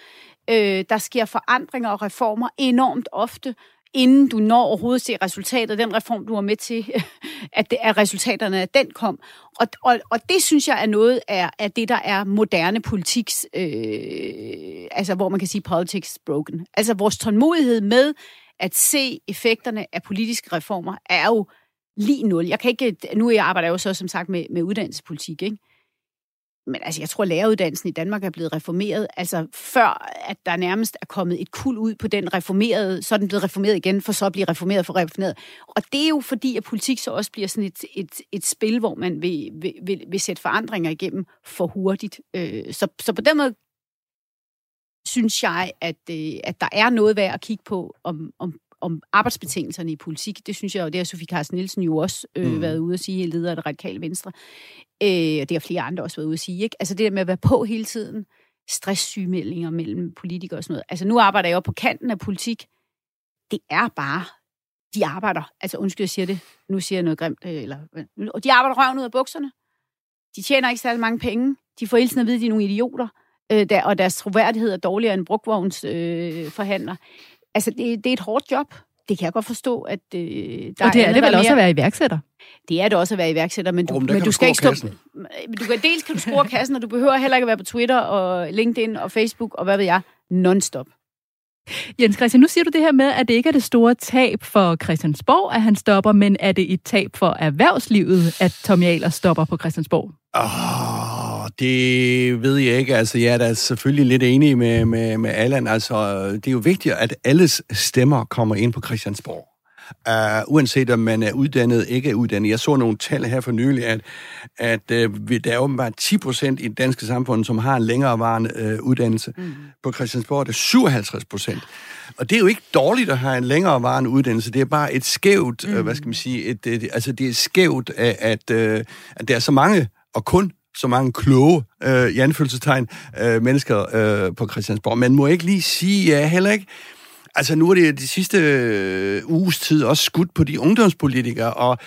Øh, der sker forandringer og reformer enormt ofte, inden du når overhovedet se resultatet af den reform, du var med til, at, det, at resultaterne af den kom. Og, og, og det synes jeg er noget af, af det, der er moderne politiks, øh, altså hvor man kan sige politics broken. Altså vores tålmodighed med at se effekterne af politiske reformer er jo lige nul. Jeg kan ikke, nu jeg arbejder jeg jo så som sagt med, med uddannelsespolitik, ikke? Men altså, jeg tror, at læreruddannelsen i Danmark er blevet reformeret, altså før, at der nærmest er kommet et kul ud på den reformerede, så er den blevet reformeret igen, for så at blive reformeret for reformeret. Og det er jo fordi, at politik så også bliver sådan et, et, et spil, hvor man vil, vil, vil, vil sætte forandringer igennem for hurtigt. Øh, så, så på den måde synes jeg, at, øh, at der er noget værd at kigge på, om, om om arbejdsbetingelserne i politik. Det synes jeg, og det har Sofie Carsten Nielsen jo også øh, mm. været ude at sige, leder af det radikale venstre. Øh, og det har flere andre også været ude at sige. Ikke? Altså det der med at være på hele tiden, stresssygemeldinger mellem politikere og sådan noget. Altså nu arbejder jeg jo på kanten af politik. Det er bare, de arbejder, altså undskyld, jeg siger det, nu siger jeg noget grimt, øh, eller, og de arbejder røven ud af bukserne. De tjener ikke særlig mange penge. De får hele tiden at vide, at de er nogle idioter, øh, der, og deres troværdighed er dårligere end brugvogns øh, forhandler. Altså, det, det er et hårdt job. Det kan jeg godt forstå, at øh, der Og det er det allerede vel også at være iværksætter? Det er det også at være iværksætter, men du, Åh, men men kan du du skal ikke stå... kassen. Men Du kan, dels kan du score kassen, og du behøver heller ikke at være på Twitter og LinkedIn og Facebook og hvad ved jeg, non-stop. Jens Christian, nu siger du det her med, at det ikke er det store tab for Christiansborg, at han stopper, men er det et tab for erhvervslivet, at Tommy Ahlers stopper på Christiansborg? Åh, det ved jeg ikke. Altså, jeg er da selvfølgelig lidt enig med, med, med Allan. Altså, det er jo vigtigt, at alles stemmer kommer ind på Christiansborg. Uh, uanset om man er uddannet, ikke er uddannet. Jeg så nogle tal her for nylig, at, at uh, der er åbenbart 10 procent i det danske samfund, som har en længerevarende uh, uddannelse. Mm. På Christiansborg er det 57 procent. Og det er jo ikke dårligt at have en længerevarende uddannelse. Det er bare et skævt, mm. uh, hvad skal man sige, et, et, altså det er skævt, at, at, uh, at der er så mange, og kun så mange kloge, øh, i anfølgelsestegn, øh, mennesker øh, på Christiansborg. Man må ikke lige sige, ja, heller ikke, Altså, nu er det de sidste øh, uges tid også skudt på de ungdomspolitikere, og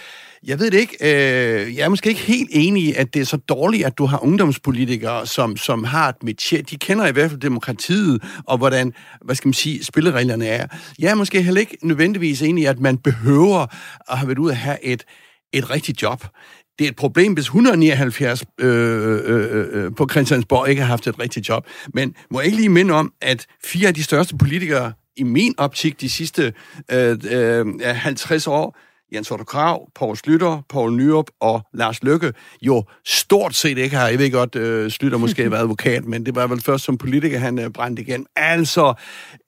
jeg ved det ikke, øh, jeg er måske ikke helt enig i, at det er så dårligt, at du har ungdomspolitikere, som, som har et metier. De kender i hvert fald demokratiet, og hvordan, hvad skal man sige, spillereglerne er. Jeg er måske heller ikke nødvendigvis enig i, at man behøver at have været ud at have et, et rigtigt job. Det er et problem, hvis 179 øh, øh, øh, øh, på Christiansborg ikke har haft et rigtigt job. Men må jeg ikke lige minde om, at fire af de største politikere i min optik de sidste øh, øh, 50 år, Jens Otto Krav, Poul Slytter, Poul Nyrup og Lars Løkke, jo stort set ikke har, jeg ved godt, øh, Slytter måske var advokat, men det var vel først som politiker, han øh, brændte igen. Altså,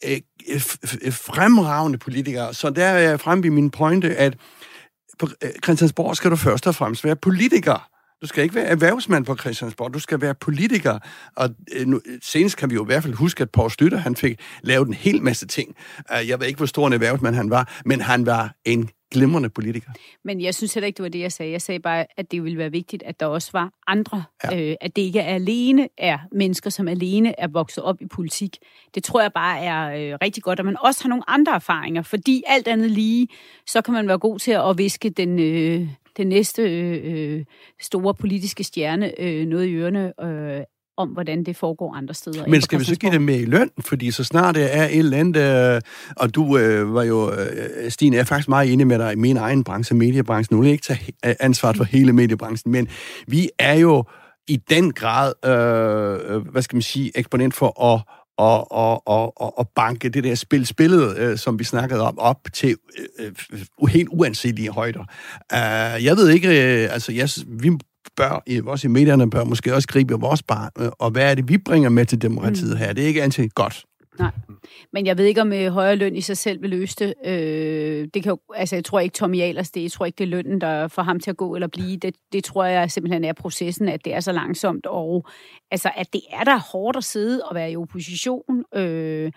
øh, f- f- fremragende politikere. Så der er jeg fremme ved min pointe, at på øh, Christiansborg skal du først og fremmest være politiker. Du skal ikke være erhvervsmand på Christiansborg, du skal være politiker. Og øh, nu, senest kan vi jo i hvert fald huske, at Poul Støtter, han fik lavet en hel masse ting. Uh, jeg ved ikke, hvor stor en erhvervsmand han var, men han var en glimrende politiker. Men jeg synes heller ikke, det var det, jeg sagde. Jeg sagde bare, at det ville være vigtigt, at der også var andre. Ja. Øh, at det ikke er alene er mennesker, som alene er vokset op i politik. Det tror jeg bare er øh, rigtig godt, at man også har nogle andre erfaringer. Fordi alt andet lige, så kan man være god til at viske den, øh, den næste øh, store politiske stjerne øh, noget i ørerne øh, om, hvordan det foregår andre steder. Men skal vi så give det med i løn? Fordi så snart det er et eller andet, øh, og du øh, var jo, øh, Stine, jeg er faktisk meget enig med dig i min egen branche, mediebranchen. Nu vil jeg ikke tage ansvaret for hele mediebranchen, men vi er jo i den grad, øh, øh, hvad skal man sige, eksponent for at og, og, og, og, og banke det der spil, spillet, øh, som vi snakkede om, op til øh, øh, helt uanselige højder. Uh, jeg ved ikke, øh, altså jeg, vi bør, i, også i medierne, bør måske også gribe vores barn, øh, og hvad er det, vi bringer med til demokratiet mm. her? Det er ikke altid godt. Nej, men jeg ved ikke, om øh, højere løn i sig selv vil løse det. Øh, det kan jo, altså, jeg tror ikke, Tommy Ahlers, det, jeg tror ikke, det er lønnen, der får ham til at gå eller blive. Det, det tror jeg simpelthen er processen, at det er så langsomt, og altså, at det er der hårdt at sidde og være i opposition. Øh,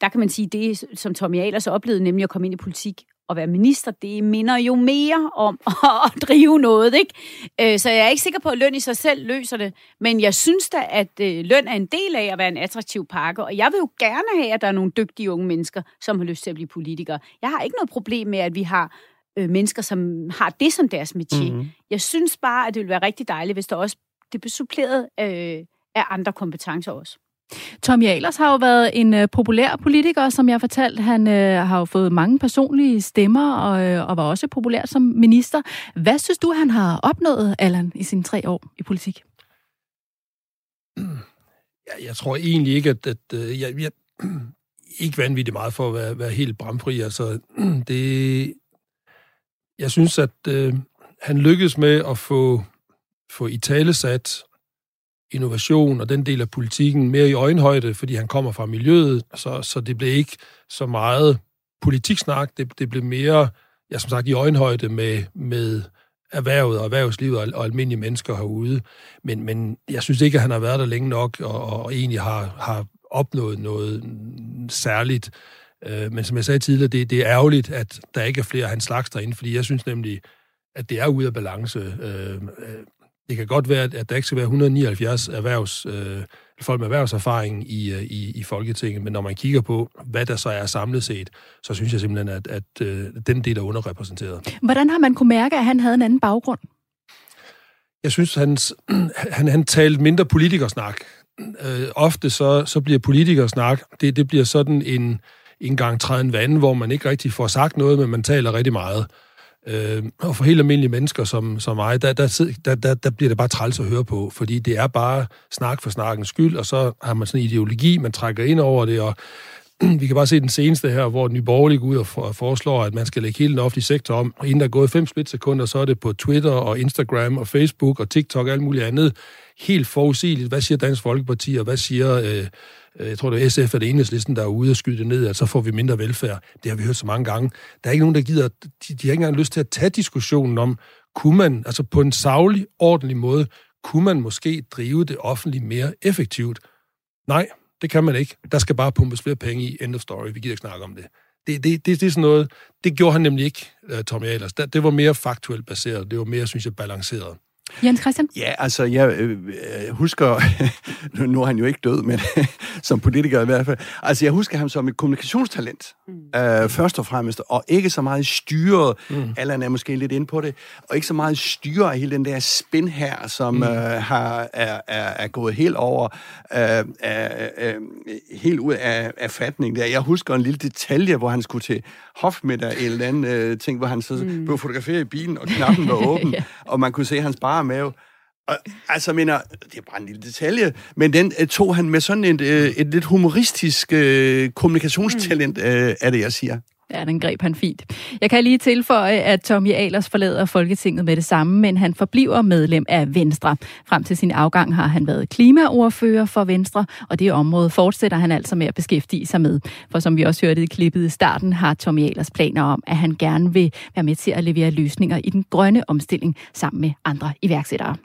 der kan man sige, det som Tommy Ahlers oplevede, nemlig at komme ind i politik at være minister, det minder jo mere om at drive noget, ikke? Øh, Så jeg er ikke sikker på, at løn i sig selv løser det, men jeg synes da, at øh, løn er en del af at være en attraktiv pakke, og jeg vil jo gerne have, at der er nogle dygtige unge mennesker, som har lyst til at blive politikere. Jeg har ikke noget problem med, at vi har øh, mennesker, som har det som deres métier. Mm-hmm. Jeg synes bare, at det ville være rigtig dejligt, hvis der også det blev suppleret øh, af andre kompetencer også. Tommy Jalers har jo været en øh, populær politiker, som jeg fortalte. Han øh, har jo fået mange personlige stemmer og, øh, og var også populær som minister. Hvad synes du, han har opnået, Allan, i sine tre år i politik? Ja, jeg tror egentlig ikke, at, at øh, jeg, jeg ikke vanvittigt meget for at være, være helt bramfri. Altså, det, jeg synes, at øh, han lykkedes med at få, få i talesat innovation og den del af politikken mere i øjenhøjde, fordi han kommer fra miljøet, så, så det blev ikke så meget politiksnak, det, det blev mere, ja, som sagt, i øjenhøjde med, med erhvervet og erhvervslivet og, og almindelige mennesker herude. Men, men jeg synes ikke, at han har været der længe nok, og, og egentlig har, har opnået noget særligt. Øh, men som jeg sagde tidligere, det, det er ærgerligt, at der ikke er flere af hans slags derinde, fordi jeg synes nemlig, at det er ude af balance. Øh, øh det kan godt være, at der ikke skal være 179 erhvervs, øh, folk med erhvervserfaring i, øh, i, i Folketinget, men når man kigger på, hvad der så er samlet set, så synes jeg simpelthen, at, at øh, den del er underrepræsenteret. Hvordan har man kunne mærke, at han havde en anden baggrund? Jeg synes, hans, han, han talte mindre politikersnak. Øh, ofte så, så bliver politikersnak, det, det bliver sådan en, engang træde en vand, hvor man ikke rigtig får sagt noget, men man taler rigtig meget. Øh, og for helt almindelige mennesker som, som mig, der, der, der, der, der bliver det bare træls at høre på, fordi det er bare snak for snakkens skyld, og så har man sådan en ideologi, man trækker ind over det, og vi kan bare se den seneste her, hvor Nye Borgerlige går ud og foreslår, at man skal lægge hele den offentlige sektor om. Og inden der er gået fem splitsekunder, så er det på Twitter og Instagram og Facebook og TikTok og alt muligt andet. Helt forudsigeligt. Hvad siger Dansk Folkeparti, og hvad siger... Øh, øh jeg tror, det er SF og det enhedslisten, der er ude og skyde det ned, at så får vi mindre velfærd. Det har vi hørt så mange gange. Der er ikke nogen, der gider... De, de har ikke engang lyst til at tage diskussionen om, kunne man, altså på en savlig, ordentlig måde, kunne man måske drive det offentlige mere effektivt? Nej, det kan man ikke. Der skal bare pumpes flere penge i. End of story. Vi gider ikke snakke om det. Det, det, det, det er sådan noget... Det gjorde han nemlig ikke, øh, Tommy Ahlers. Det var mere faktuelt baseret. Det var mere, synes jeg, balanceret. Jens Christian? Ja, altså, jeg øh, husker, nu, nu er han jo ikke død, men som politiker i hvert fald, altså, jeg husker ham som et kommunikationstalent, mm. øh, først og fremmest, og ikke så meget styret, mm. Allan er måske lidt inde på det, og ikke så meget styret af hele den der spin her, som mm. øh, har, er, er, er gået helt over, øh, er, er, helt ud af, af fatning der. Jeg husker en lille detalje, hvor han skulle til hofmiddag eller anden øh, ting, hvor han så mm. blev fotograferet i bilen, og knappen var åben, ja. og man kunne se hans bare mave. Og, altså, mener, det er bare en lille detalje, men den uh, tog han med sådan et, uh, et lidt humoristisk uh, kommunikationstalent, uh, er det, jeg siger. Ja, den greb han fint. Jeg kan lige tilføje, at Tommy Alers forlader Folketinget med det samme, men han forbliver medlem af Venstre. Frem til sin afgang har han været klimaordfører for Venstre, og det område fortsætter han altså med at beskæftige sig med. For som vi også hørte i klippet i starten, har Tommy Alers planer om, at han gerne vil være med til at levere løsninger i den grønne omstilling sammen med andre iværksættere.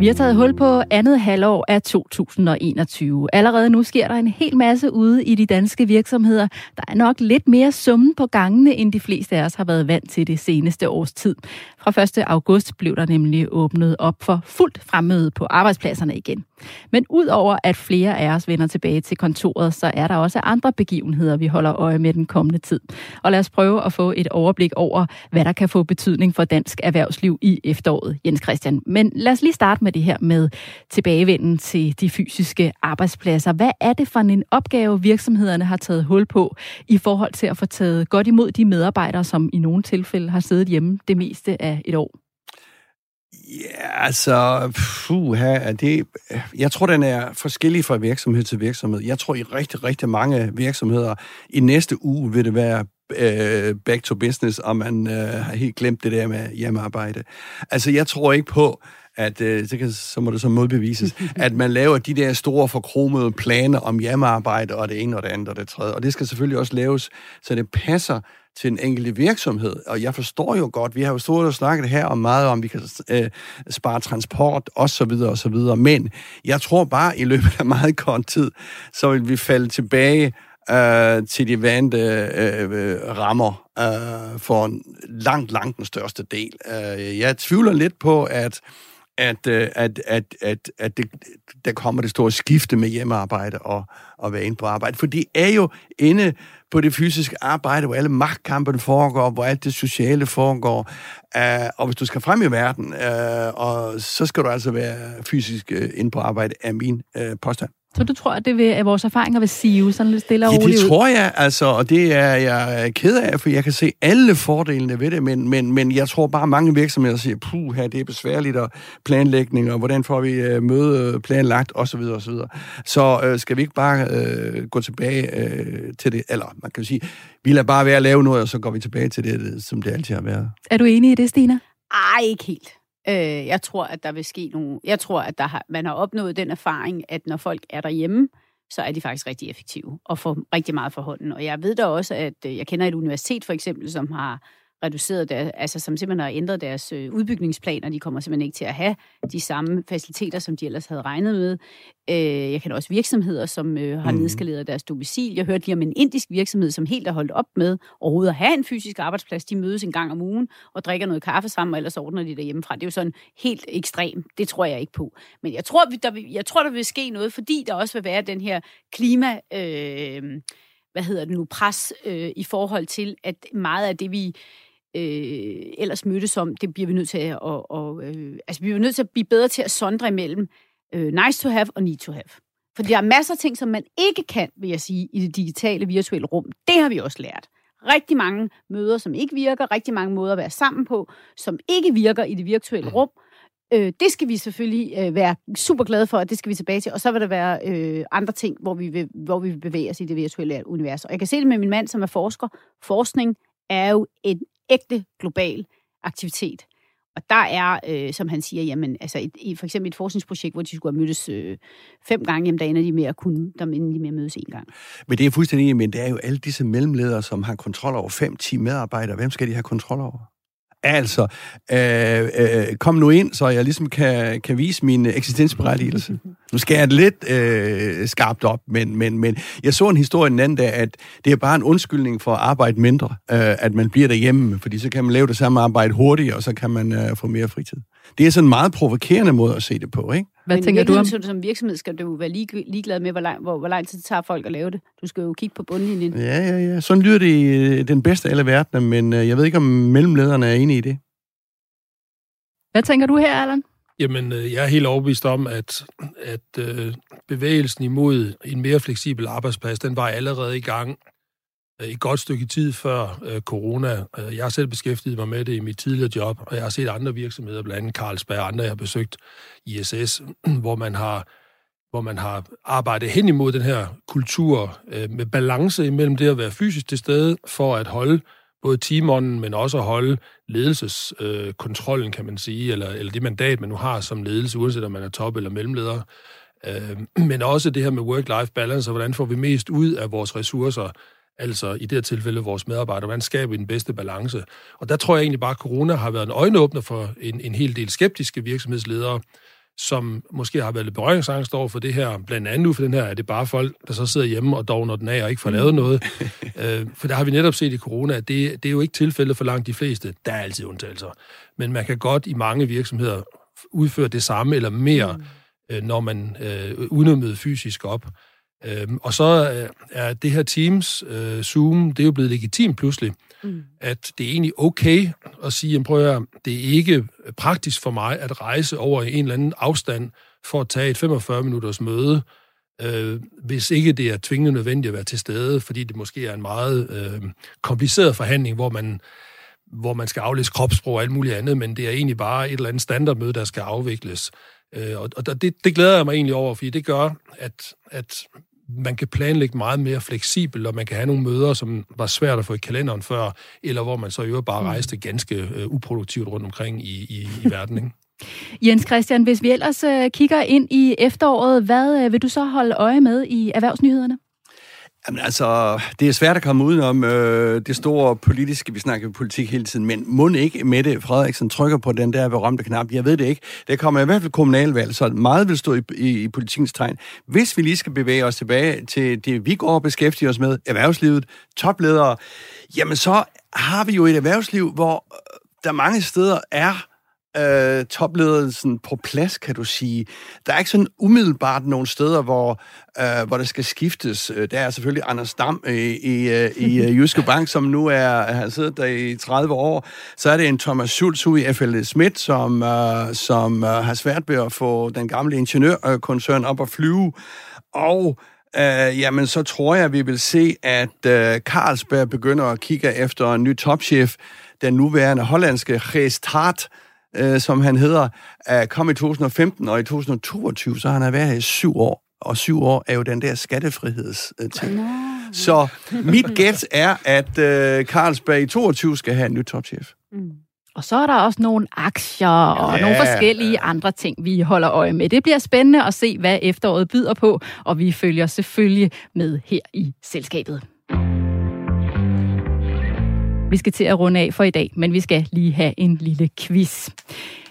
Vi har taget hul på andet halvår af 2021. Allerede nu sker der en hel masse ude i de danske virksomheder. Der er nok lidt mere summen på gangene, end de fleste af os har været vant til det seneste års tid. Fra 1. august blev der nemlig åbnet op for fuldt fremmøde på arbejdspladserne igen. Men udover at flere af os vender tilbage til kontoret, så er der også andre begivenheder, vi holder øje med den kommende tid. Og lad os prøve at få et overblik over, hvad der kan få betydning for dansk erhvervsliv i efteråret, Jens Christian. Men lad os lige starte med det her med tilbagevenden til de fysiske arbejdspladser. Hvad er det for en opgave, virksomhederne har taget hul på i forhold til at få taget godt imod de medarbejdere, som i nogle tilfælde har siddet hjemme det meste af et år? Ja, altså, puha, det, jeg tror, den er forskellig fra virksomhed til virksomhed. Jeg tror, i rigtig, rigtig mange virksomheder, i næste uge vil det være øh, back to business, og man øh, har helt glemt det der med hjemmearbejde. Altså, jeg tror ikke på, at øh, så, kan, så må det så modbevises, at man laver de der store forkromede planer om hjemmearbejde og det ene og det andet og det tredje. Og det skal selvfølgelig også laves, så det passer til en enkelt virksomhed. Og jeg forstår jo godt, vi har jo stået og snakket her om meget om, vi kan øh, spare transport og så videre og så videre. Men jeg tror bare, i løbet af meget kort tid, så vil vi falde tilbage øh, til de vante øh, rammer øh, for en langt, langt den største del. Øh, jeg tvivler lidt på, at at, øh, Øh, at, at, at, at det, der kommer det store skifte med hjemmearbejde og, og være inde på arbejde. For det er jo inde på det fysiske arbejde, hvor alle magtkampen foregår, hvor alt det sociale foregår. Uh, og hvis du skal frem i verden, uh, og så skal du altså være fysisk uh, inde på arbejde, er min uh, påstand. Så du tror, at det vil, at vores erfaringer vil sive sådan lidt stille og roligt Ja, det tror jeg, altså, og det er jeg ked af, for jeg kan se alle fordelene ved det, men, men, men jeg tror bare, mange virksomheder siger, puh, her, det er besværligt, og planlægning, og hvordan får vi uh, møde planlagt, osv. osv. Så uh, skal vi ikke bare uh, gå tilbage uh, til det, eller man kan sige, vi lader bare være at lave noget, og så går vi tilbage til det, som det altid har været. Er du enig i det, Stina? Ej, ikke helt. Øh, jeg tror, at der vil ske nogle... Jeg tror, at der har, man har opnået den erfaring, at når folk er derhjemme, så er de faktisk rigtig effektive og får rigtig meget for hånden. Og jeg ved da også, at øh, jeg kender et universitet for eksempel, som har reduceret der, altså som simpelthen har ændret deres øh, udbygningsplaner. De kommer simpelthen ikke til at have de samme faciliteter, som de ellers havde regnet med. Øh, jeg kender også virksomheder, som øh, har mm. nedskaleret deres domicil. Jeg hørte lige om en indisk virksomhed, som helt er holdt op med overhovedet at have en fysisk arbejdsplads. De mødes en gang om ugen og drikker noget kaffe sammen, og ellers ordner de derhjemmefra. Det er jo sådan helt ekstremt. Det tror jeg ikke på. Men jeg tror, der vil, jeg tror, der vil ske noget, fordi der også vil være den her klima... Øh, hvad hedder det nu, pres øh, i forhold til, at meget af det, vi øh, ellers mødtes om, det bliver vi nødt til at, og, og, øh, altså, vi bliver nødt til at blive bedre til at sondre imellem, øh, nice to have og need to have. For der er masser af ting, som man ikke kan, vil jeg sige, i det digitale virtuelle rum. Det har vi også lært. Rigtig mange møder, som ikke virker, rigtig mange måder at være sammen på, som ikke virker i det virtuelle rum. Øh, det skal vi selvfølgelig øh, være super glade for, og det skal vi tilbage til. Og så vil der være øh, andre ting, hvor vi, vil, hvor vi vil bevæge os i det virtuelle univers. Og jeg kan se det med min mand, som er forsker. Forskning er jo en ægte global aktivitet. Og der er, øh, som han siger, jamen, altså et, et, for eksempel et forskningsprojekt, hvor de skulle have mødtes øh, fem gange, jamen, der ender de med at kunne, der ender de med at mødes en gang. Men det er fuldstændig enig, men det er jo alle disse mellemledere, som har kontrol over 5-10 medarbejdere. Hvem skal de have kontrol over? Altså, øh, øh, kom nu ind, så jeg ligesom kan, kan vise min eksistensberettigelse. Nu skal jeg lidt øh, skarpt op, men, men, men jeg så en historie den anden dag, at det er bare en undskyldning for at arbejde mindre, øh, at man bliver derhjemme, fordi så kan man lave det samme arbejde hurtigere, og så kan man øh, få mere fritid. Det er sådan en meget provokerende måde at se det på, ikke? Hvad Men tænker du om? Så, som virksomhed skal du jo være lig, ligeglad med, hvor lang, hvor, hvor lang tid det tager folk at lave det. Du skal jo kigge på bundlinjen. Ja, ja, ja. Sådan lyder det i øh, den bedste af alle verdener, men øh, jeg ved ikke, om mellemlederne er enige i det. Hvad tænker du her, Allan? Jamen, øh, jeg er helt overbevist om, at, at øh, bevægelsen imod en mere fleksibel arbejdsplads, den var allerede i gang et godt stykke tid før øh, corona. Øh, jeg har selv beskæftiget mig med det i mit tidligere job, og jeg har set andre virksomheder, blandt andet Carlsberg og andre, jeg har besøgt ISS, hvor man har hvor man har arbejdet hen imod den her kultur øh, med balance imellem det at være fysisk til stede for at holde både timeånden, men også at holde ledelseskontrollen, øh, kontrollen, kan man sige, eller, eller det mandat, man nu har som ledelse, uanset om man er top- eller mellemleder. Øh, men også det her med work-life balance, og hvordan får vi mest ud af vores ressourcer, altså i det her tilfælde vores medarbejdere, hvordan skaber vi den bedste balance. Og der tror jeg egentlig bare, at corona har været en øjenåbner for en, en hel del skeptiske virksomhedsledere, som måske har været lidt berøringsangst over for det her, blandt andet nu for den her, er det bare folk, der så sidder hjemme og dogner den af og ikke får lavet noget. øh, for der har vi netop set i corona, at det, det er jo ikke tilfældet for langt de fleste. Der er altid undtagelser. Men man kan godt i mange virksomheder udføre det samme eller mere, mm. øh, når man øh, uden at møde fysisk op. Øhm, og så øh, er det her Teams, øh, Zoom, det er jo blevet legitimt pludselig, mm. at det er egentlig okay at sige, jamen, prøv at høre, det er ikke praktisk for mig at rejse over en eller anden afstand for at tage et 45 minutters møde, øh, hvis ikke det er tvingende nødvendigt at være til stede, fordi det måske er en meget øh, kompliceret forhandling, hvor man hvor man skal aflæse kropssprog og alt muligt andet, men det er egentlig bare et eller andet standardmøde, der skal afvikles. Øh, og og det, det glæder jeg mig egentlig over, fordi det gør, at, at man kan planlægge meget mere fleksibelt, og man kan have nogle møder, som var svært at få i kalenderen før, eller hvor man så i øvrigt bare rejste ganske øh, uproduktivt rundt omkring i, i, i verden. Ikke? Jens Christian, hvis vi ellers øh, kigger ind i efteråret, hvad øh, vil du så holde øje med i erhvervsnyhederne? Jamen altså, det er svært at komme udenom øh, det store politiske, vi snakker politik hele tiden, men må ikke Mette Frederiksen trykker på den der berømte knap? Jeg ved det ikke. Der kommer i hvert fald kommunalvalg, så meget vil stå i, i, i politikens tegn. Hvis vi lige skal bevæge os tilbage til det, vi går og beskæftiger os med, erhvervslivet, topledere, jamen så har vi jo et erhvervsliv, hvor øh, der mange steder er øh, topledelsen på plads, kan du sige. Der er ikke sådan umiddelbart nogle steder, hvor, øh, hvor der skal skiftes. Der er selvfølgelig Anders Dam i, i, i Jyske Bank, som nu er, har siddet der i 30 år. Så er det en Thomas Schulz ude i FL Schmidt, som, øh, som øh, har svært ved at få den gamle ingeniørkoncern op at flyve. Og Øh, jamen, så tror jeg, vi vil se, at øh, Carlsberg begynder at kigge efter en ny topchef. Den nuværende hollandske Geestart, øh, som han hedder, er kom i 2015, og i 2022, så har han været her i syv år. Og syv år er jo den der skattefrihedsting. Øh, så mit gæt er, at øh, Carlsberg i 22 skal have en ny topchef. Mm. Og så er der også nogle aktier og ja. nogle forskellige andre ting, vi holder øje med. Det bliver spændende at se, hvad efteråret byder på, og vi følger selvfølgelig med her i selskabet. Vi skal til at runde af for i dag, men vi skal lige have en lille quiz.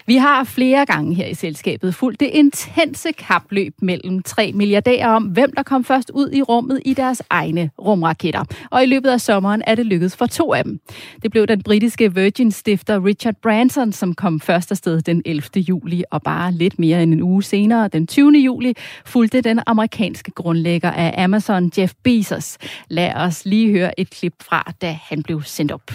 Vi har flere gange her i selskabet fulgt det intense kapløb mellem tre milliardærer om, hvem der kom først ud i rummet i deres egne rumraketter. Og i løbet af sommeren er det lykkedes for to af dem. Det blev den britiske Virgin-stifter Richard Branson, som kom først afsted den 11. juli, og bare lidt mere end en uge senere, den 20. juli, fulgte den amerikanske grundlægger af Amazon, Jeff Bezos. Lad os lige høre et klip fra, da han blev sendt op.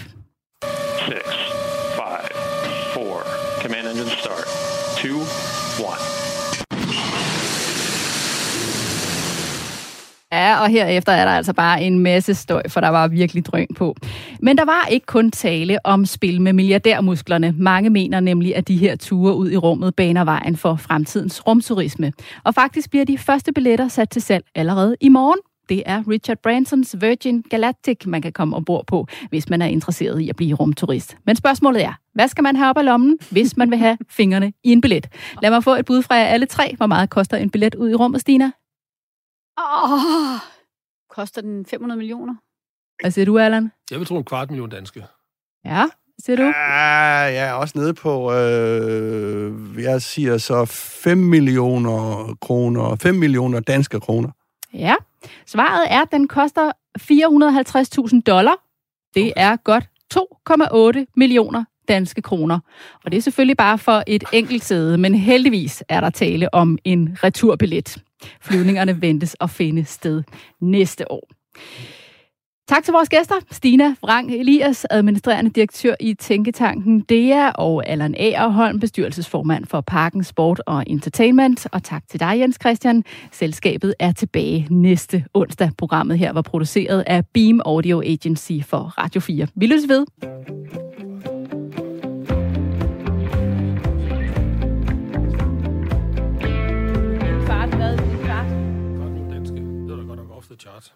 Ja, og herefter er der altså bare en masse støj, for der var virkelig drøn på. Men der var ikke kun tale om spil med milliardærmusklerne. Mange mener nemlig, at de her ture ud i rummet baner vejen for fremtidens rumturisme. Og faktisk bliver de første billetter sat til salg allerede i morgen. Det er Richard Bransons Virgin Galactic, man kan komme ombord på, hvis man er interesseret i at blive rumturist. Men spørgsmålet er, hvad skal man have op af lommen, hvis man vil have fingrene i en billet? Lad mig få et bud fra jer alle tre. Hvor meget koster en billet ud i rummet, Stina? Åh, oh, koster den 500 millioner? Hvad siger du, Allan? Jeg vil tro en kvart million danske. Ja, hvad siger du? Ja, jeg er også nede på, øh, jeg siger så 5 millioner kroner, 5 millioner danske kroner. Ja, svaret er, at den koster 450.000 dollar. Det er godt 2,8 millioner danske kroner. Og det er selvfølgelig bare for et enkelt sæde, men heldigvis er der tale om en returbillet. Flyvningerne ventes at finde sted næste år. Tak til vores gæster, Stina Vrang Elias, administrerende direktør i Tænketanken DEA, og Allan Agerholm, bestyrelsesformand for Parken Sport og Entertainment. Og tak til dig, Jens Christian. Selskabet er tilbage næste onsdag. Programmet her var produceret af Beam Audio Agency for Radio 4. Vi lyttes ved. Kvart hvad?